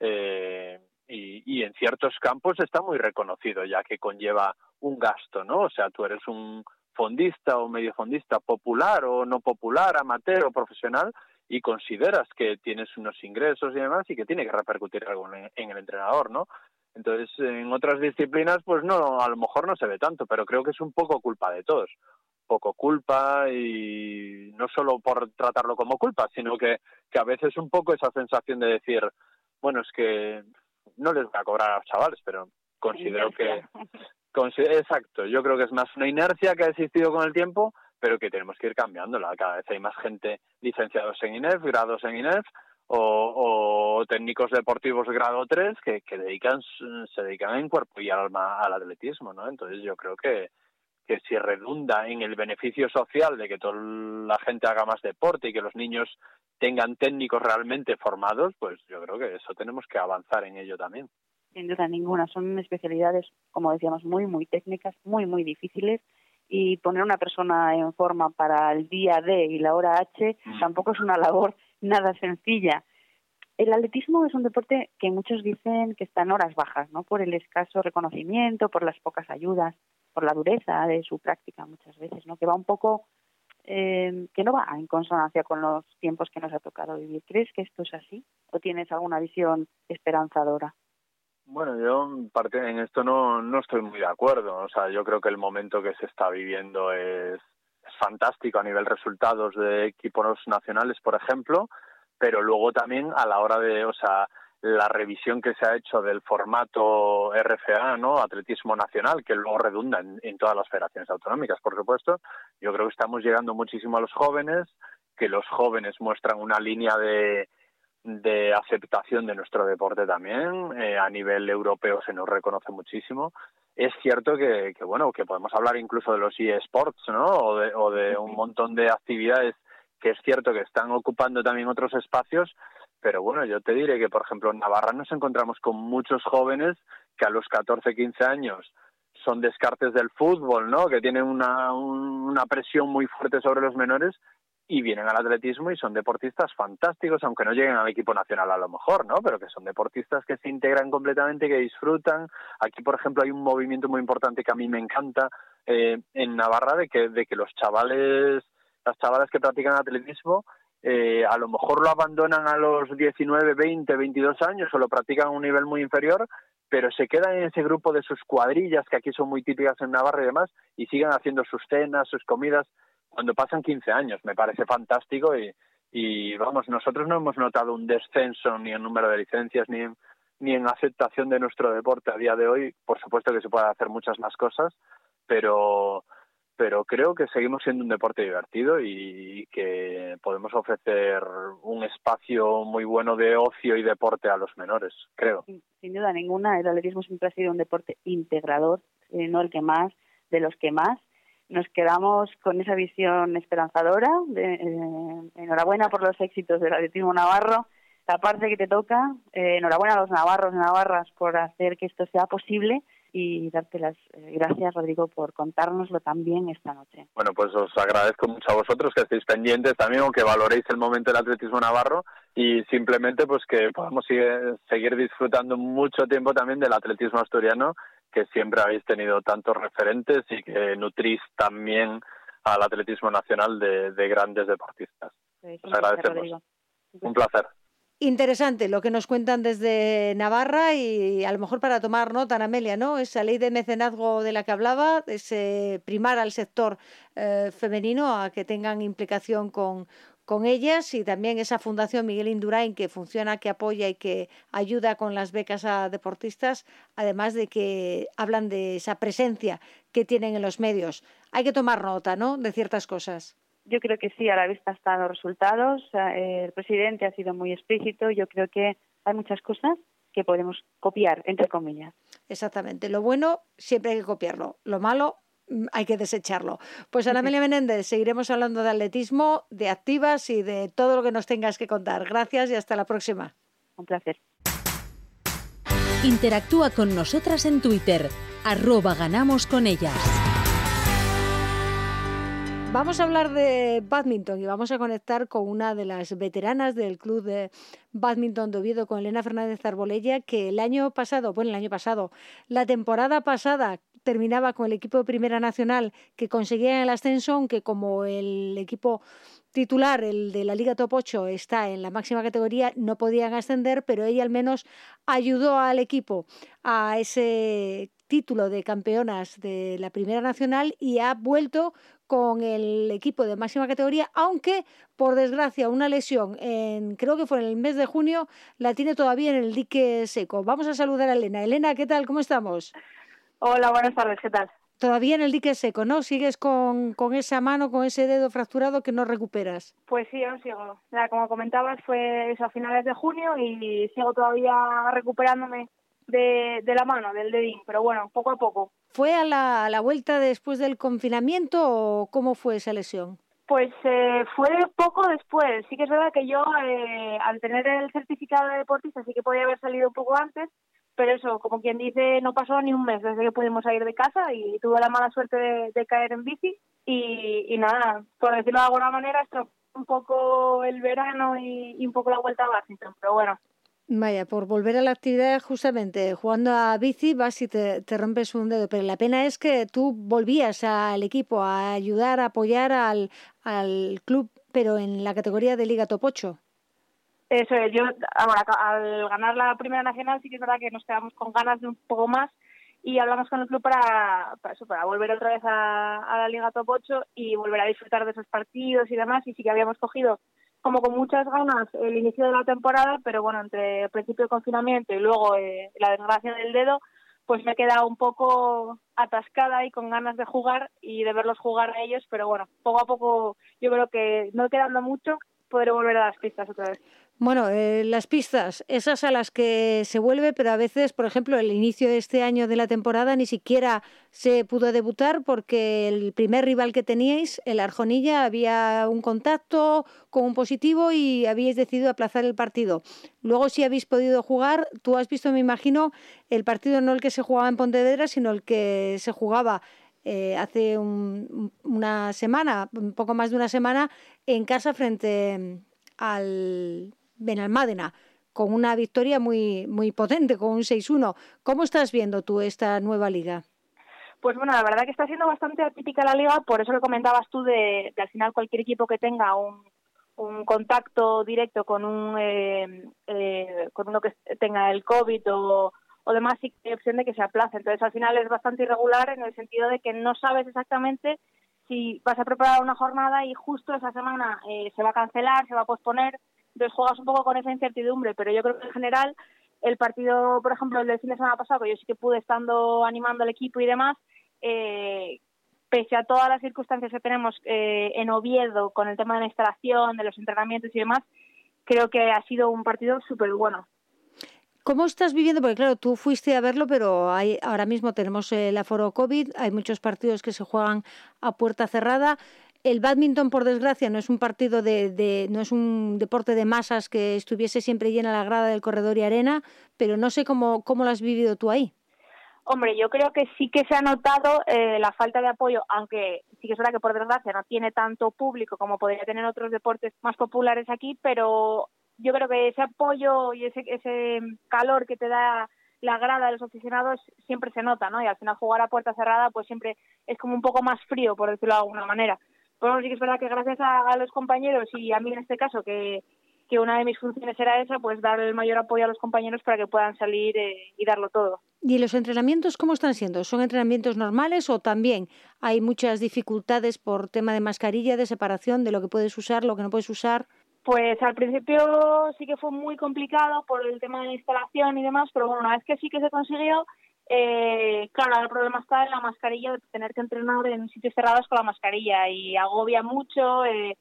Speaker 6: Eh, y, y en ciertos campos está muy reconocido ya que conlleva un gasto, ¿no? O sea, tú eres un fondista o medio fondista popular o no popular, amateur o profesional y consideras que tienes unos ingresos y demás y que tiene que repercutir algo en, el entrenador, ¿no? Entonces, en otras disciplinas, pues no, a lo mejor no se ve tanto, pero creo que es un poco culpa de todos. Poco culpa y no solo por tratarlo como culpa, sino que, que a veces un poco esa sensación de decir, bueno, es que no les voy a cobrar a los chavales, pero considero que Exacto, yo creo que es más una inercia que ha existido con el tiempo, pero que tenemos que ir cambiándola. Cada vez hay más gente licenciados en INEF, grados en INEF o, técnicos deportivos grado 3 que, dedican, se dedican en cuerpo y alma al atletismo, ¿no? Entonces yo creo que, que si redunda en el beneficio social de que toda la gente haga más deporte y que los niños tengan técnicos realmente formados, pues yo creo que eso tenemos que avanzar en ello también
Speaker 5: sin duda ninguna. Son especialidades, como decíamos, muy, muy técnicas, muy, muy difíciles. Y poner una persona en forma para el día D y la hora H mm. tampoco es una labor [LAUGHS] nada sencilla. El atletismo es un deporte que muchos dicen que está en horas bajas, ¿no? Por el escaso reconocimiento, por las pocas ayudas, por la dureza de su práctica muchas veces, ¿no? Que va un poco, eh, que no va en consonancia con los tiempos que nos ha tocado vivir. ¿Crees que esto es así? ¿O tienes alguna visión esperanzadora?
Speaker 6: Bueno, yo en esto no, no estoy muy de acuerdo. O sea, yo creo que el momento que se está viviendo es, es fantástico a nivel resultados de equipos nacionales, por ejemplo, pero luego también a la hora de, o sea, la revisión que se ha hecho del formato RFA, ¿no? Atletismo nacional, que luego redunda en, todas las federaciones autonómicas, por supuesto. Yo creo que estamos llegando muchísimo a los jóvenes, que los jóvenes muestran una línea de, de aceptación de nuestro deporte también. Eh, a nivel europeo se nos reconoce muchísimo. Es cierto que, que, bueno, que podemos hablar incluso de los eSports, ¿no? O de, o de un montón de actividades que es cierto que están ocupando también otros espacios, pero bueno, yo te diré que, por ejemplo, en Navarra nos encontramos con muchos jóvenes que a los 14, 15 años son descartes del fútbol, ¿no? Que tienen una, una presión muy fuerte sobre los menores y vienen al atletismo y son deportistas fantásticos, aunque no lleguen al equipo nacional a lo mejor, ¿no? Pero que son deportistas que se integran completamente, que disfrutan. Aquí, por ejemplo, hay un movimiento muy importante que a mí me encanta eh, en Navarra de que, de que los chavales las chavalas que practican atletismo eh, a lo mejor lo abandonan a los 19, 20, 22 años o lo practican a un nivel muy inferior, pero se quedan en ese grupo de sus cuadrillas, que aquí son muy típicas en Navarra y demás, y siguen haciendo sus cenas, sus comidas, cuando pasan 15 años. Me parece fantástico y, y vamos, nosotros no hemos notado un descenso ni en número de licencias ni en, ni en aceptación de nuestro deporte a día de hoy. Por supuesto que se pueden hacer muchas más cosas, pero pero creo que seguimos siendo un deporte divertido y que podemos ofrecer un espacio muy bueno de ocio y deporte a los menores, creo.
Speaker 5: Sin duda ninguna, el atletismo siempre ha sido un deporte integrador, eh, no el que más, de los que más. Nos quedamos con esa visión esperanzadora. De, eh, enhorabuena por los éxitos del atletismo navarro. La parte que te toca, eh, enhorabuena a los navarros y navarras por hacer que esto sea posible y darte las eh, gracias, Rodrigo, por contárnoslo también esta noche.
Speaker 6: Bueno, pues os agradezco mucho a vosotros que estéis pendientes también o que valoréis el momento del atletismo navarro y simplemente pues que podamos seguir disfrutando mucho tiempo también del atletismo asturiano que siempre habéis tenido tantos referentes y que nutrís también al atletismo nacional de, grandes deportistas.
Speaker 5: Pues, os agradecemos.
Speaker 6: Un placer.
Speaker 2: Interesante lo que nos cuentan desde Navarra y a lo mejor para tomar nota, Amelia, ¿no? Esa ley de mecenazgo de la que hablaba, ese primar al sector eh, femenino a que tengan implicación con, con ellas y también esa Fundación Miguel Indurain que funciona, que apoya y que ayuda con las becas a deportistas, además de que hablan de esa presencia que tienen en los medios. Hay que tomar nota, ¿no? De ciertas cosas.
Speaker 5: Yo creo que sí, a la vista están los resultados. El presidente ha sido muy explícito. Yo creo que hay muchas cosas que podemos copiar, entre comillas.
Speaker 2: Exactamente. Lo bueno siempre hay que copiarlo. Lo malo hay que desecharlo. Pues Ana Amelia Menéndez, seguiremos hablando de atletismo, de activas y de todo lo que nos tengas que contar. Gracias y hasta la próxima.
Speaker 5: Un placer.
Speaker 4: Interactúa con nosotras en Twitter, arroba ganamos con ellas.
Speaker 2: Vamos a hablar de badminton y vamos a conectar con una de las veteranas del club de badminton de Oviedo, con Elena Fernández Arbolella, que el año pasado, bueno, el año pasado, la temporada pasada terminaba con el equipo de Primera Nacional que conseguía el ascenso, aunque como el equipo titular, el de la Liga Top 8, está en la máxima categoría, no podían ascender, pero ella al menos ayudó al equipo a ese título de campeonas de la Primera Nacional y ha vuelto con el equipo de máxima categoría, aunque por desgracia una lesión, en, creo que fue en el mes de junio, la tiene todavía en el dique seco. Vamos a saludar a Elena. Elena, ¿qué tal? ¿Cómo estamos?
Speaker 7: Hola, buenas tardes, ¿qué tal?
Speaker 2: Todavía en el dique seco, ¿no? ¿Sigues con, con esa mano, con ese dedo fracturado que no recuperas?
Speaker 7: Pues sí, aún sigo. como comentabas, fue eso a finales de junio y sigo todavía recuperándome de, de la mano, del dedín, pero bueno, poco a poco.
Speaker 2: ¿Fue a la, a la vuelta después del confinamiento o cómo fue esa lesión?
Speaker 7: Pues eh, fue poco después. Sí que es verdad que yo, eh, al tener el certificado de deportista, sí que podía haber salido un poco antes, pero eso, como quien dice, no pasó ni un mes desde que pudimos salir de casa y tuve la mala suerte de, caer en bici y, nada, por decirlo de alguna manera, un poco el verano y, un poco la vuelta a Washington, pero bueno.
Speaker 2: Vaya, por volver a la actividad justamente jugando a bici vas y te, te, rompes un dedo, pero la pena es que tú volvías al equipo a ayudar, a apoyar al, al club, pero en la categoría de Liga Top 8.
Speaker 7: Yo ahora, al ganar la primera nacional sí que es verdad que nos quedamos con ganas de un poco más y hablamos con el club para, para volver otra vez a, la Liga Top 8 y volver a disfrutar de esos partidos y demás. Y sí que habíamos cogido como con muchas ganas el inicio de la temporada, pero bueno, entre el principio de confinamiento y luego eh, la desgracia del dedo, pues me he quedado un poco atascada y con ganas de jugar y de verlos jugar a ellos, pero bueno, poco a poco yo creo que no quedando mucho podré volver a las pistas otra vez.
Speaker 2: Bueno, eh, las pistas, esas a las que se vuelve, pero a veces, por ejemplo, el inicio de este año de la temporada ni siquiera se pudo debutar porque el primer rival que teníais, el Arjonilla, había un contacto con un positivo y habíais decidido aplazar el partido. Luego sí habéis podido jugar, tú has visto, me imagino, el partido no el que se jugaba en Pontevedra, sino el que se jugaba eh, hace una semana, un poco más de una semana, en casa frente al Benalmádena con una victoria muy, muy potente, con un 6-1. ¿Cómo estás viendo tú esta nueva liga?
Speaker 7: Pues bueno, la verdad que está siendo bastante atípica la liga, por eso lo comentabas tú de, al final cualquier equipo que tenga un, un contacto directo con un eh, eh, con uno que tenga el COVID o, o demás, sí que hay opción de que se aplace. Entonces al final es bastante irregular en el sentido de que no sabes exactamente si vas a preparar una jornada y justo esa semana eh, se va a cancelar, se va a posponer entonces juegas un poco con esa incertidumbre, pero yo creo que en general el partido, por ejemplo, el del fin de semana pasado, que yo sí que pude estando animando al equipo y demás, eh, pese a todas las circunstancias que tenemos eh, en Oviedo con el tema de la instalación, de los entrenamientos y demás, creo que ha sido un partido súper bueno.
Speaker 2: ¿Cómo estás viviendo? Porque claro, tú fuiste a verlo, pero hay, ahora mismo tenemos el aforo COVID, hay muchos partidos que se juegan a puerta cerrada el badminton, por desgracia, no es un partido de, no es un deporte de masas que estuviese siempre llena la grada del corredor y arena, pero no sé cómo, cómo lo has vivido tú ahí.
Speaker 7: Hombre, yo creo que sí que se ha notado eh, la falta de apoyo, aunque sí que es verdad que por desgracia no tiene tanto público como podría tener otros deportes más populares aquí, pero yo creo que ese apoyo y ese, ese calor que te da la grada de los aficionados siempre se nota, ¿no? Y al final jugar a puerta cerrada pues siempre es como un poco más frío, por decirlo de alguna manera. Bueno, sí que es verdad que gracias a, los compañeros y a mí en este caso, que, que una de mis funciones era esa, pues dar el mayor apoyo a los compañeros para que puedan salir eh, y darlo todo.
Speaker 2: ¿Y los entrenamientos cómo están siendo? ¿Son entrenamientos normales o también hay muchas dificultades por tema de mascarilla, de separación, de lo que puedes usar, lo que no puedes usar?
Speaker 7: Pues al principio sí que fue muy complicado por el tema de la instalación y demás, pero bueno, una vez que sí que se consiguió, eh, claro, el problema está en la mascarilla, de tener que entrenar en sitios cerrados con la mascarilla y agobia mucho. Eh,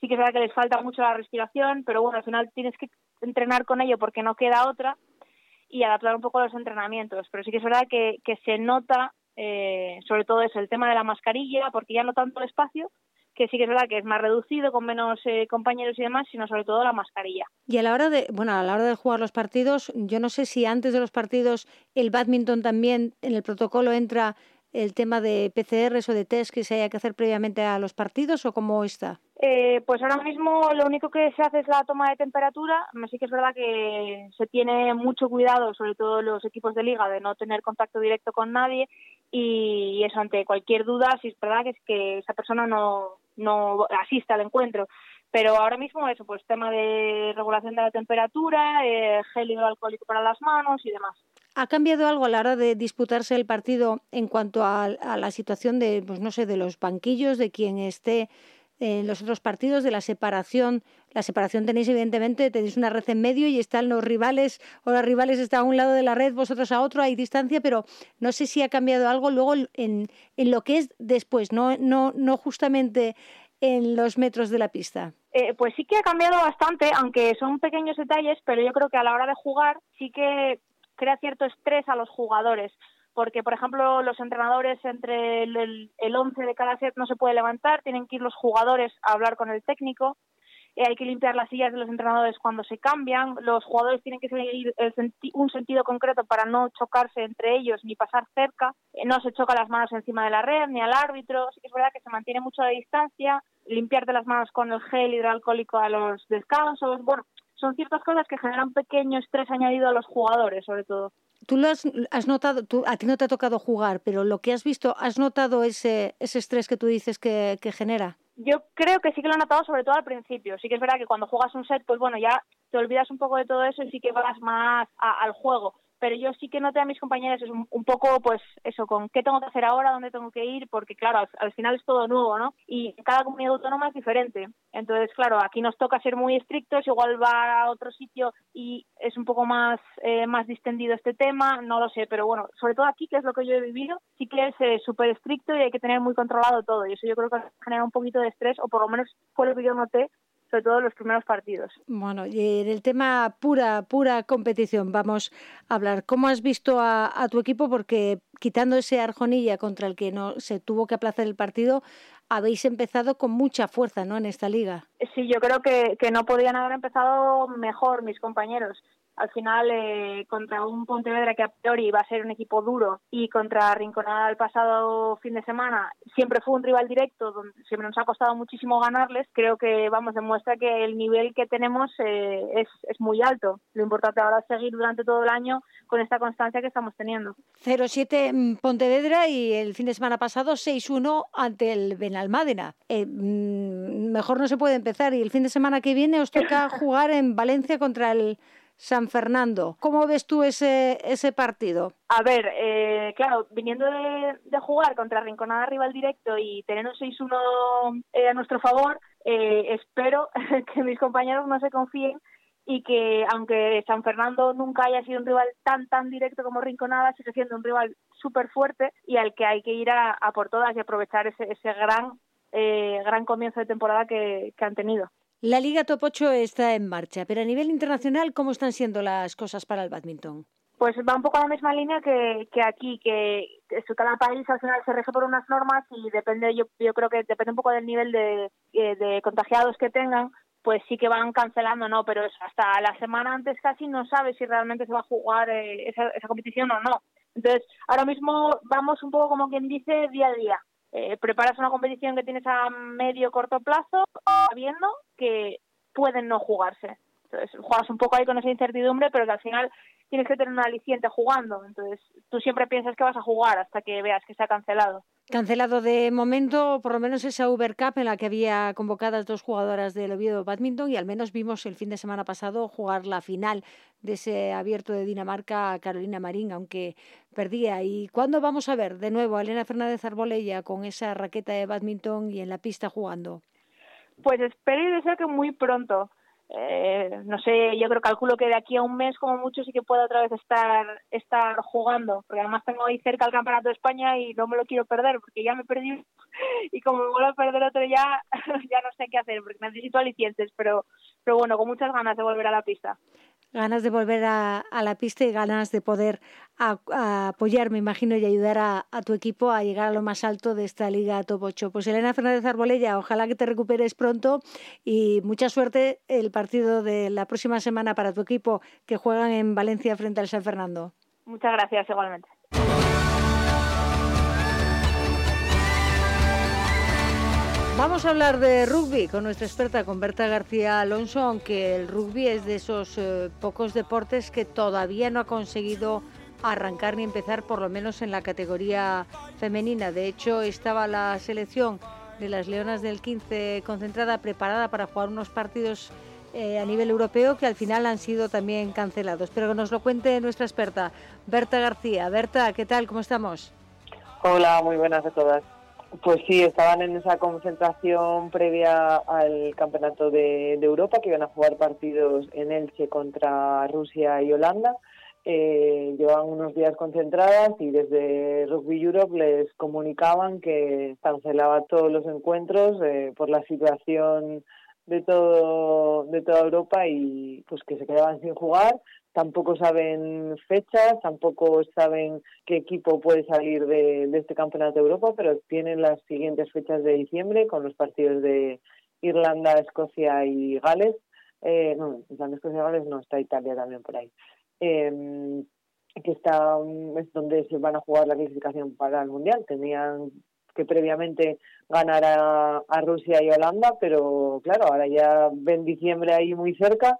Speaker 7: sí que es verdad que les falta mucho la respiración, pero bueno, al final tienes que entrenar con ello porque no queda otra y adaptar un poco los entrenamientos. Pero sí que es verdad que, que se nota, eh, sobre todo eso, el tema de la mascarilla, porque ya no tanto el espacio, que sí que es verdad que es más reducido, con menos eh, compañeros y demás, sino sobre todo la mascarilla.
Speaker 2: Y a la hora de, bueno, a la hora de jugar los partidos, yo no sé si antes de los partidos el badminton también en el protocolo entra el tema de PCRs o de test que se haya que hacer previamente a los partidos o cómo está?
Speaker 7: Eh, pues ahora mismo lo único que se hace es la toma de temperatura. Sí que es verdad que se tiene mucho cuidado, sobre todo los equipos de liga, de no tener contacto directo con nadie y eso ante cualquier duda, si es verdad que es que esa persona no, no asista al encuentro. Pero ahora mismo eso, pues tema de regulación de la temperatura, eh, gel hidroalcohólico para las manos y demás.
Speaker 2: ¿Ha cambiado algo a la hora de disputarse el partido en cuanto a, a la situación de, pues no sé, de los banquillos, de quien esté en los otros partidos, de la separación? La separación tenéis, evidentemente, tenéis una red en medio y están los rivales, o los rivales están a un lado de la red, vosotros a otro, hay distancia, pero no sé si ha cambiado algo luego en, en lo que es después, no, no, no justamente en los metros de la pista.
Speaker 7: Eh, pues sí que ha cambiado bastante, aunque son pequeños detalles, pero yo creo que a la hora de jugar sí que crea cierto estrés a los jugadores porque, por ejemplo, los entrenadores entre el, el 11 de cada set no se puede levantar, tienen que ir los jugadores a hablar con el técnico, eh, hay que limpiar las sillas de los entrenadores cuando se cambian, los jugadores tienen que seguir un sentido concreto para no chocarse entre ellos ni pasar cerca, eh, no se choca las manos encima de la red ni al árbitro, sí que es verdad que se mantiene mucho la distancia, limpiarte las manos con el gel hidroalcohólico a los descansos. Bueno, son ciertas cosas que generan pequeño estrés añadido a los jugadores, sobre todo.
Speaker 2: Tú lo has, notado, tú, a ti no te ha tocado jugar, pero lo que has visto, ¿has notado ese, ese estrés que tú dices que genera?
Speaker 7: Yo creo que sí que lo he notado, sobre todo al principio. Sí que es verdad que cuando juegas un set, pues bueno, ya te olvidas un poco de todo eso y sí que vas más al juego pero yo sí que noté a mis compañeros es un, poco, pues eso, con qué tengo que hacer ahora, dónde tengo que ir, porque claro, al, final es todo nuevo, ¿no? Y cada comunidad autónoma es diferente. Entonces, claro, aquí nos toca ser muy estrictos, igual va a otro sitio y es un poco más, eh, más distendido este tema, no lo sé, pero bueno, sobre todo aquí, que es lo que yo he vivido, sí que es eh, súper estricto y hay que tener muy controlado todo. Y eso yo creo que genera un poquito de estrés, o por lo menos fue lo que yo noté sobre todo los primeros partidos.
Speaker 2: Bueno, y en el tema pura, pura competición, vamos a hablar. ¿Cómo has visto a, tu equipo? Porque quitando ese Arjonilla contra el que no se tuvo que aplazar el partido, habéis empezado con mucha fuerza, ¿no? En esta liga.
Speaker 7: Sí, yo creo que, que no podían haber empezado mejor mis compañeros al final eh, contra un Pontevedra que a priori va a ser un equipo duro y contra Rinconada el pasado fin de semana siempre fue un rival directo donde siempre nos ha costado muchísimo ganarles creo que vamos demuestra que el nivel que tenemos eh, es, es muy alto. Lo importante ahora es seguir durante todo el año con esta constancia que estamos teniendo.
Speaker 2: 0-7 Pontevedra y el fin de semana pasado 6-1 ante el Benalmádena. Eh, mm, mejor no se puede empezar y el fin de semana que viene os toca [LAUGHS] jugar en Valencia contra el San Fernando. ¿Cómo ves tú ese, ese partido?
Speaker 7: A ver, eh, claro, viniendo de, jugar contra Rinconada rival directo y tener un 6-1 eh, a nuestro favor, eh, espero [LAUGHS] que mis compañeros no se confíen y que aunque San Fernando nunca haya sido un rival tan tan directo como Rinconada, sigue siendo un rival súper fuerte y al que hay que ir a, por todas y aprovechar ese, ese gran gran comienzo de temporada que han tenido.
Speaker 2: La Liga Top 8 está en marcha, pero a nivel internacional, ¿cómo están siendo las cosas para el badminton?
Speaker 7: Pues va un poco a la misma línea que, aquí, que, cada país al final se rige por unas normas y depende, yo, yo creo que depende un poco del nivel de, eh, contagiados que tengan, pues sí que van cancelando, ¿no? Pero hasta la semana antes casi no sabe si realmente se va a jugar eh, esa, esa competición o no. Entonces, ahora mismo vamos un poco como quien dice día a día. Eh, preparas una competición que tienes a medio corto plazo sabiendo que pueden no jugarse. Entonces juegas un poco ahí con esa incertidumbre, pero que al final tienes que tener un aliciente jugando. Entonces tú siempre piensas que vas a jugar hasta que veas que se ha cancelado.
Speaker 2: Cancelado de momento, por lo menos esa Uber Cup en la que había convocadas dos jugadoras del Oviedo Badminton y al menos vimos el fin de semana pasado jugar la final de ese abierto de Dinamarca a Carolina Marín, aunque perdía. ¿Y cuándo vamos a ver de nuevo a Elena Fernández Arbolella con esa raqueta de badminton y en la pista jugando?
Speaker 7: Pues espero y deseo que muy pronto eh, no sé, yo creo, calculo que de aquí a un mes como mucho sí que puedo otra vez estar estar jugando, porque además tengo ahí cerca el Campeonato de España y no me lo quiero perder, porque ya me perdí [LAUGHS] y como me vuelvo a perder otro ya, [LAUGHS] ya no sé qué hacer, porque necesito alicientes, pero, pero bueno, con muchas ganas de volver a la pista
Speaker 2: ganas de volver a, la pista y ganas de poder apoyar, me imagino, y ayudar a, tu equipo a llegar a lo más alto de esta Liga Top 8. Pues Elena Fernández Arbolella, ojalá que te recuperes pronto y mucha suerte el partido de la próxima semana para tu equipo que juegan en Valencia frente al San Fernando.
Speaker 7: Muchas gracias, igualmente.
Speaker 2: Vamos a hablar de rugby con nuestra experta, con Berta García Alonso, aunque el rugby es de esos eh, pocos deportes que todavía no ha conseguido arrancar ni empezar, por lo menos en la categoría femenina. De hecho, estaba la selección de las Leonas del 15 concentrada, preparada para jugar unos partidos eh, a nivel europeo que al final han sido también cancelados. Pero que nos lo cuente nuestra experta, Berta García. Berta, ¿qué tal? ¿Cómo estamos?
Speaker 8: Hola, muy buenas a todas. Pues sí, estaban en esa concentración previa al Campeonato de, Europa, que iban a jugar partidos en Elche contra Rusia y Holanda. Eh, llevaban unos días concentradas y desde Rugby Europe les comunicaban que cancelaba todos los encuentros eh, por la situación de todo de toda Europa y pues que se quedaban sin jugar tampoco saben fechas, tampoco saben qué equipo puede salir de, este campeonato de Europa, pero tienen las siguientes fechas de diciembre con los partidos de Irlanda, Escocia y Gales. Eh, no, Irlanda, Escocia y Gales no, está Italia también por ahí. Em, que está es donde se van a jugar la clasificación para el mundial. Tenían que previamente ganara a Rusia y Holanda, pero claro, ahora ya ven diciembre ahí muy cerca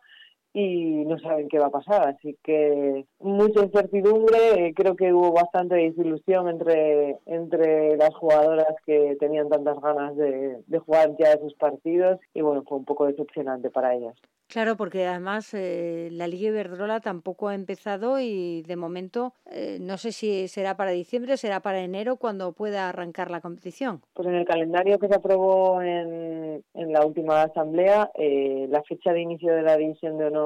Speaker 8: y no saben qué va a pasar. Así que mucha incertidumbre. Eh, creo que hubo bastante desilusión entre, entre las jugadoras que tenían tantas ganas de, de jugar ya esos partidos y bueno, fue un poco decepcionante para ellas.
Speaker 2: Claro, porque además eh, la Liga Iberdrola tampoco ha empezado y de momento eh, no sé si será para diciembre o será para enero cuando pueda arrancar la competición.
Speaker 8: Pues en el calendario que se aprobó en, en la última asamblea, eh, la fecha de inicio de la división de honor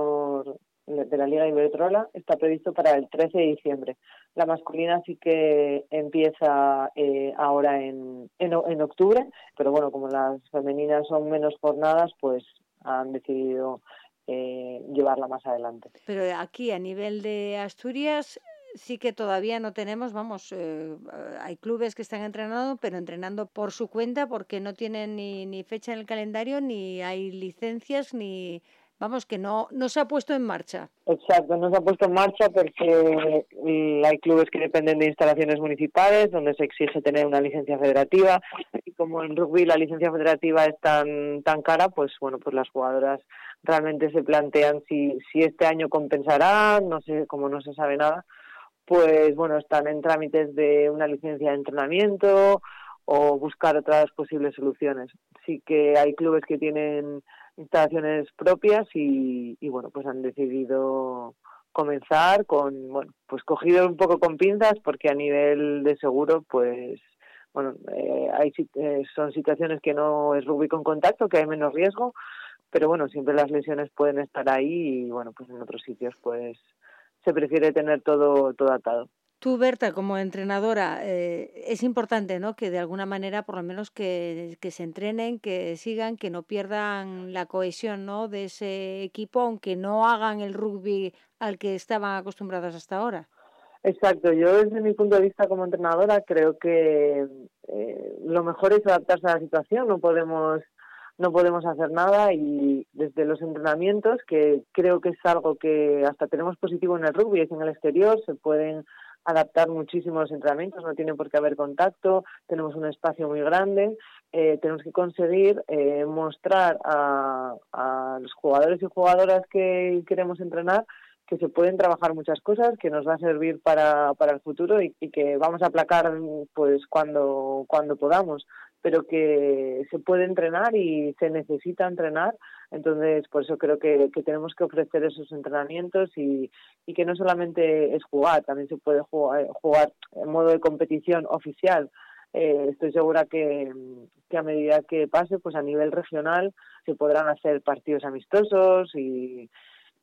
Speaker 8: de la Liga Iberdrola está previsto para el 13 de diciembre. La masculina sí que empieza ahora en, en, en octubre, pero bueno, como las femeninas son menos jornadas, pues han decidido eh, llevarla más adelante.
Speaker 2: Pero aquí a nivel de Asturias sí que todavía no tenemos, vamos, eh, hay clubes que están entrenando, pero entrenando por su cuenta porque no tienen ni, ni fecha en el calendario, ni hay licencias, ni vamos, que no, no se ha puesto en marcha.
Speaker 8: Exacto, no se ha puesto en marcha porque mm, hay clubes que dependen de instalaciones municipales donde se exige tener una licencia federativa y como en rugby la licencia federativa es tan, tan cara, pues bueno, pues las jugadoras realmente se plantean si, si este año compensará, no sé, como no se sabe nada, pues bueno, están en trámites de una licencia de entrenamiento o buscar otras posibles soluciones. Sí que hay clubes que tienen instalaciones propias y, bueno, pues han decidido comenzar con, bueno, pues cogido un poco con pinzas porque a nivel de seguro, pues, bueno, eh, hay, eh, son situaciones que no es rugby con contacto, que hay menos riesgo, pero bueno, siempre las lesiones pueden estar ahí y bueno, pues en otros sitios pues se prefiere tener todo, todo atado.
Speaker 2: Tú, Berta, como entrenadora, eh, es importante, ¿no? Que de alguna manera, por lo menos, que, que, se entrenen, que sigan, que no pierdan la cohesión, ¿no? De ese equipo, aunque no hagan el rugby al que estaban acostumbrados hasta ahora.
Speaker 8: Exacto. Yo, desde mi punto de vista como entrenadora, creo que eh, lo mejor es adaptarse a la situación. No podemos no podemos hacer nada y desde los entrenamientos, que creo que es algo que hasta tenemos positivo en el rugby, es en el exterior, se pueden adaptar muchísimo los entrenamientos, no tiene por qué haber contacto, tenemos un espacio muy grande, eh, tenemos que conseguir eh, mostrar a, los jugadores y jugadoras que queremos entrenar que se pueden trabajar muchas cosas, que nos va a servir para, para el futuro y, y que vamos a aplacar pues cuando, cuando podamos pero que se puede entrenar y se necesita entrenar. Entonces, por eso creo que, que tenemos que ofrecer esos entrenamientos y, y, que no solamente es jugar, también se puede jugar, jugar en modo de competición oficial. Eh, estoy segura que, que a medida que pase, pues a nivel regional se podrán hacer partidos amistosos y,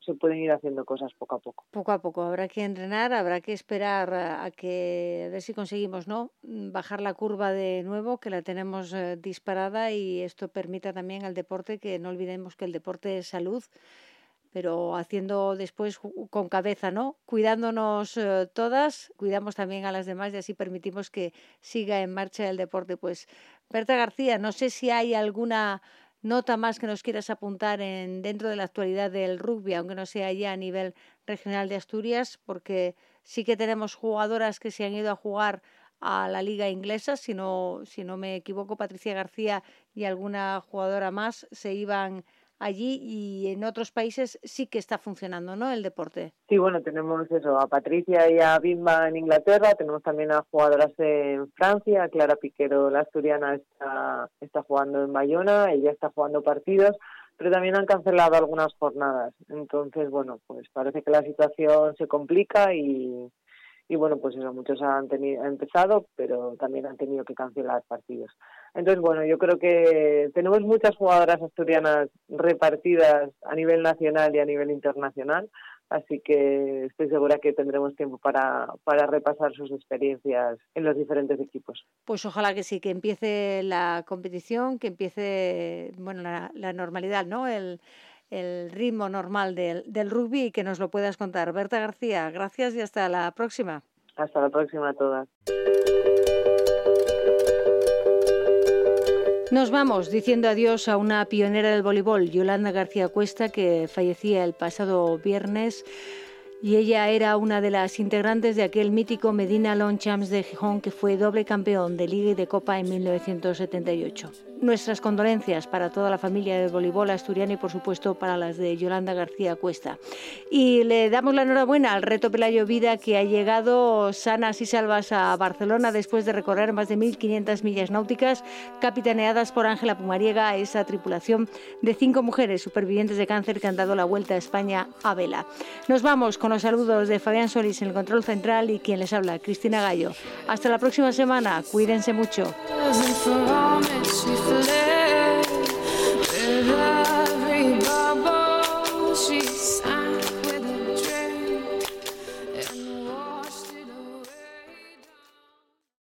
Speaker 8: se pueden ir haciendo cosas poco a poco.
Speaker 2: Poco a poco, habrá que entrenar, habrá que esperar a que a ver si conseguimos no bajar la curva de nuevo, que la tenemos eh, disparada y esto permita también al deporte que no olvidemos que el deporte es salud pero haciendo después con cabeza, ¿no? Cuidándonos eh, todas, cuidamos también a las demás y así permitimos que siga en marcha el deporte. Pues Berta García, no sé si hay alguna nota más que nos quieras apuntar en, dentro de la actualidad del rugby, aunque no sea ya a nivel regional de Asturias, porque sí que tenemos jugadoras que se han ido a jugar a la liga inglesa, si no, si no me equivoco, Patricia García y alguna jugadora más se iban allí y en otros países sí que está funcionando, ¿no? El deporte.
Speaker 8: Sí, bueno, tenemos eso, a Patricia y a Bimba en Inglaterra, tenemos también a jugadoras en Francia, Clara Piquero, la asturiana, está, está jugando en Bayona, ella está jugando partidos, pero también han cancelado algunas jornadas. Entonces, bueno, pues parece que la situación se complica y, y bueno, pues eso, muchos han, tenido, han empezado, pero también han tenido que cancelar partidos. Entonces, bueno, yo creo que tenemos muchas jugadoras asturianas repartidas a nivel nacional y a nivel internacional, así que estoy segura que tendremos tiempo para, para repasar sus experiencias en los diferentes equipos.
Speaker 2: Pues ojalá que sí, que empiece la competición, que empiece, bueno, la, la normalidad, ¿no? El, el ritmo normal del, del rugby y que nos lo puedas contar. Berta García, gracias y hasta la próxima.
Speaker 8: Hasta la próxima a todas.
Speaker 2: Nos vamos diciendo adiós a una pionera del voleibol, Yolanda García Cuesta, que fallecía el pasado viernes y ella era una de las integrantes de aquel mítico Medina Longchamps de Gijón que fue doble campeón de Liga y de Copa en 1978. Nuestras condolencias para toda la familia del voleibol asturiano y por supuesto para las de Yolanda García Cuesta. Y le damos la enhorabuena al reto Pelayo Vida que ha llegado sanas y salvas a Barcelona después de recorrer más de 1.500 millas náuticas capitaneadas por Ángela Pumariega, esa tripulación de cinco mujeres supervivientes de cáncer que han dado la vuelta a España a vela. Nos vamos con los saludos de Fabián Solís en el control central y quien les habla, Cristina Gallo. Hasta la próxima semana, cuídense mucho. left.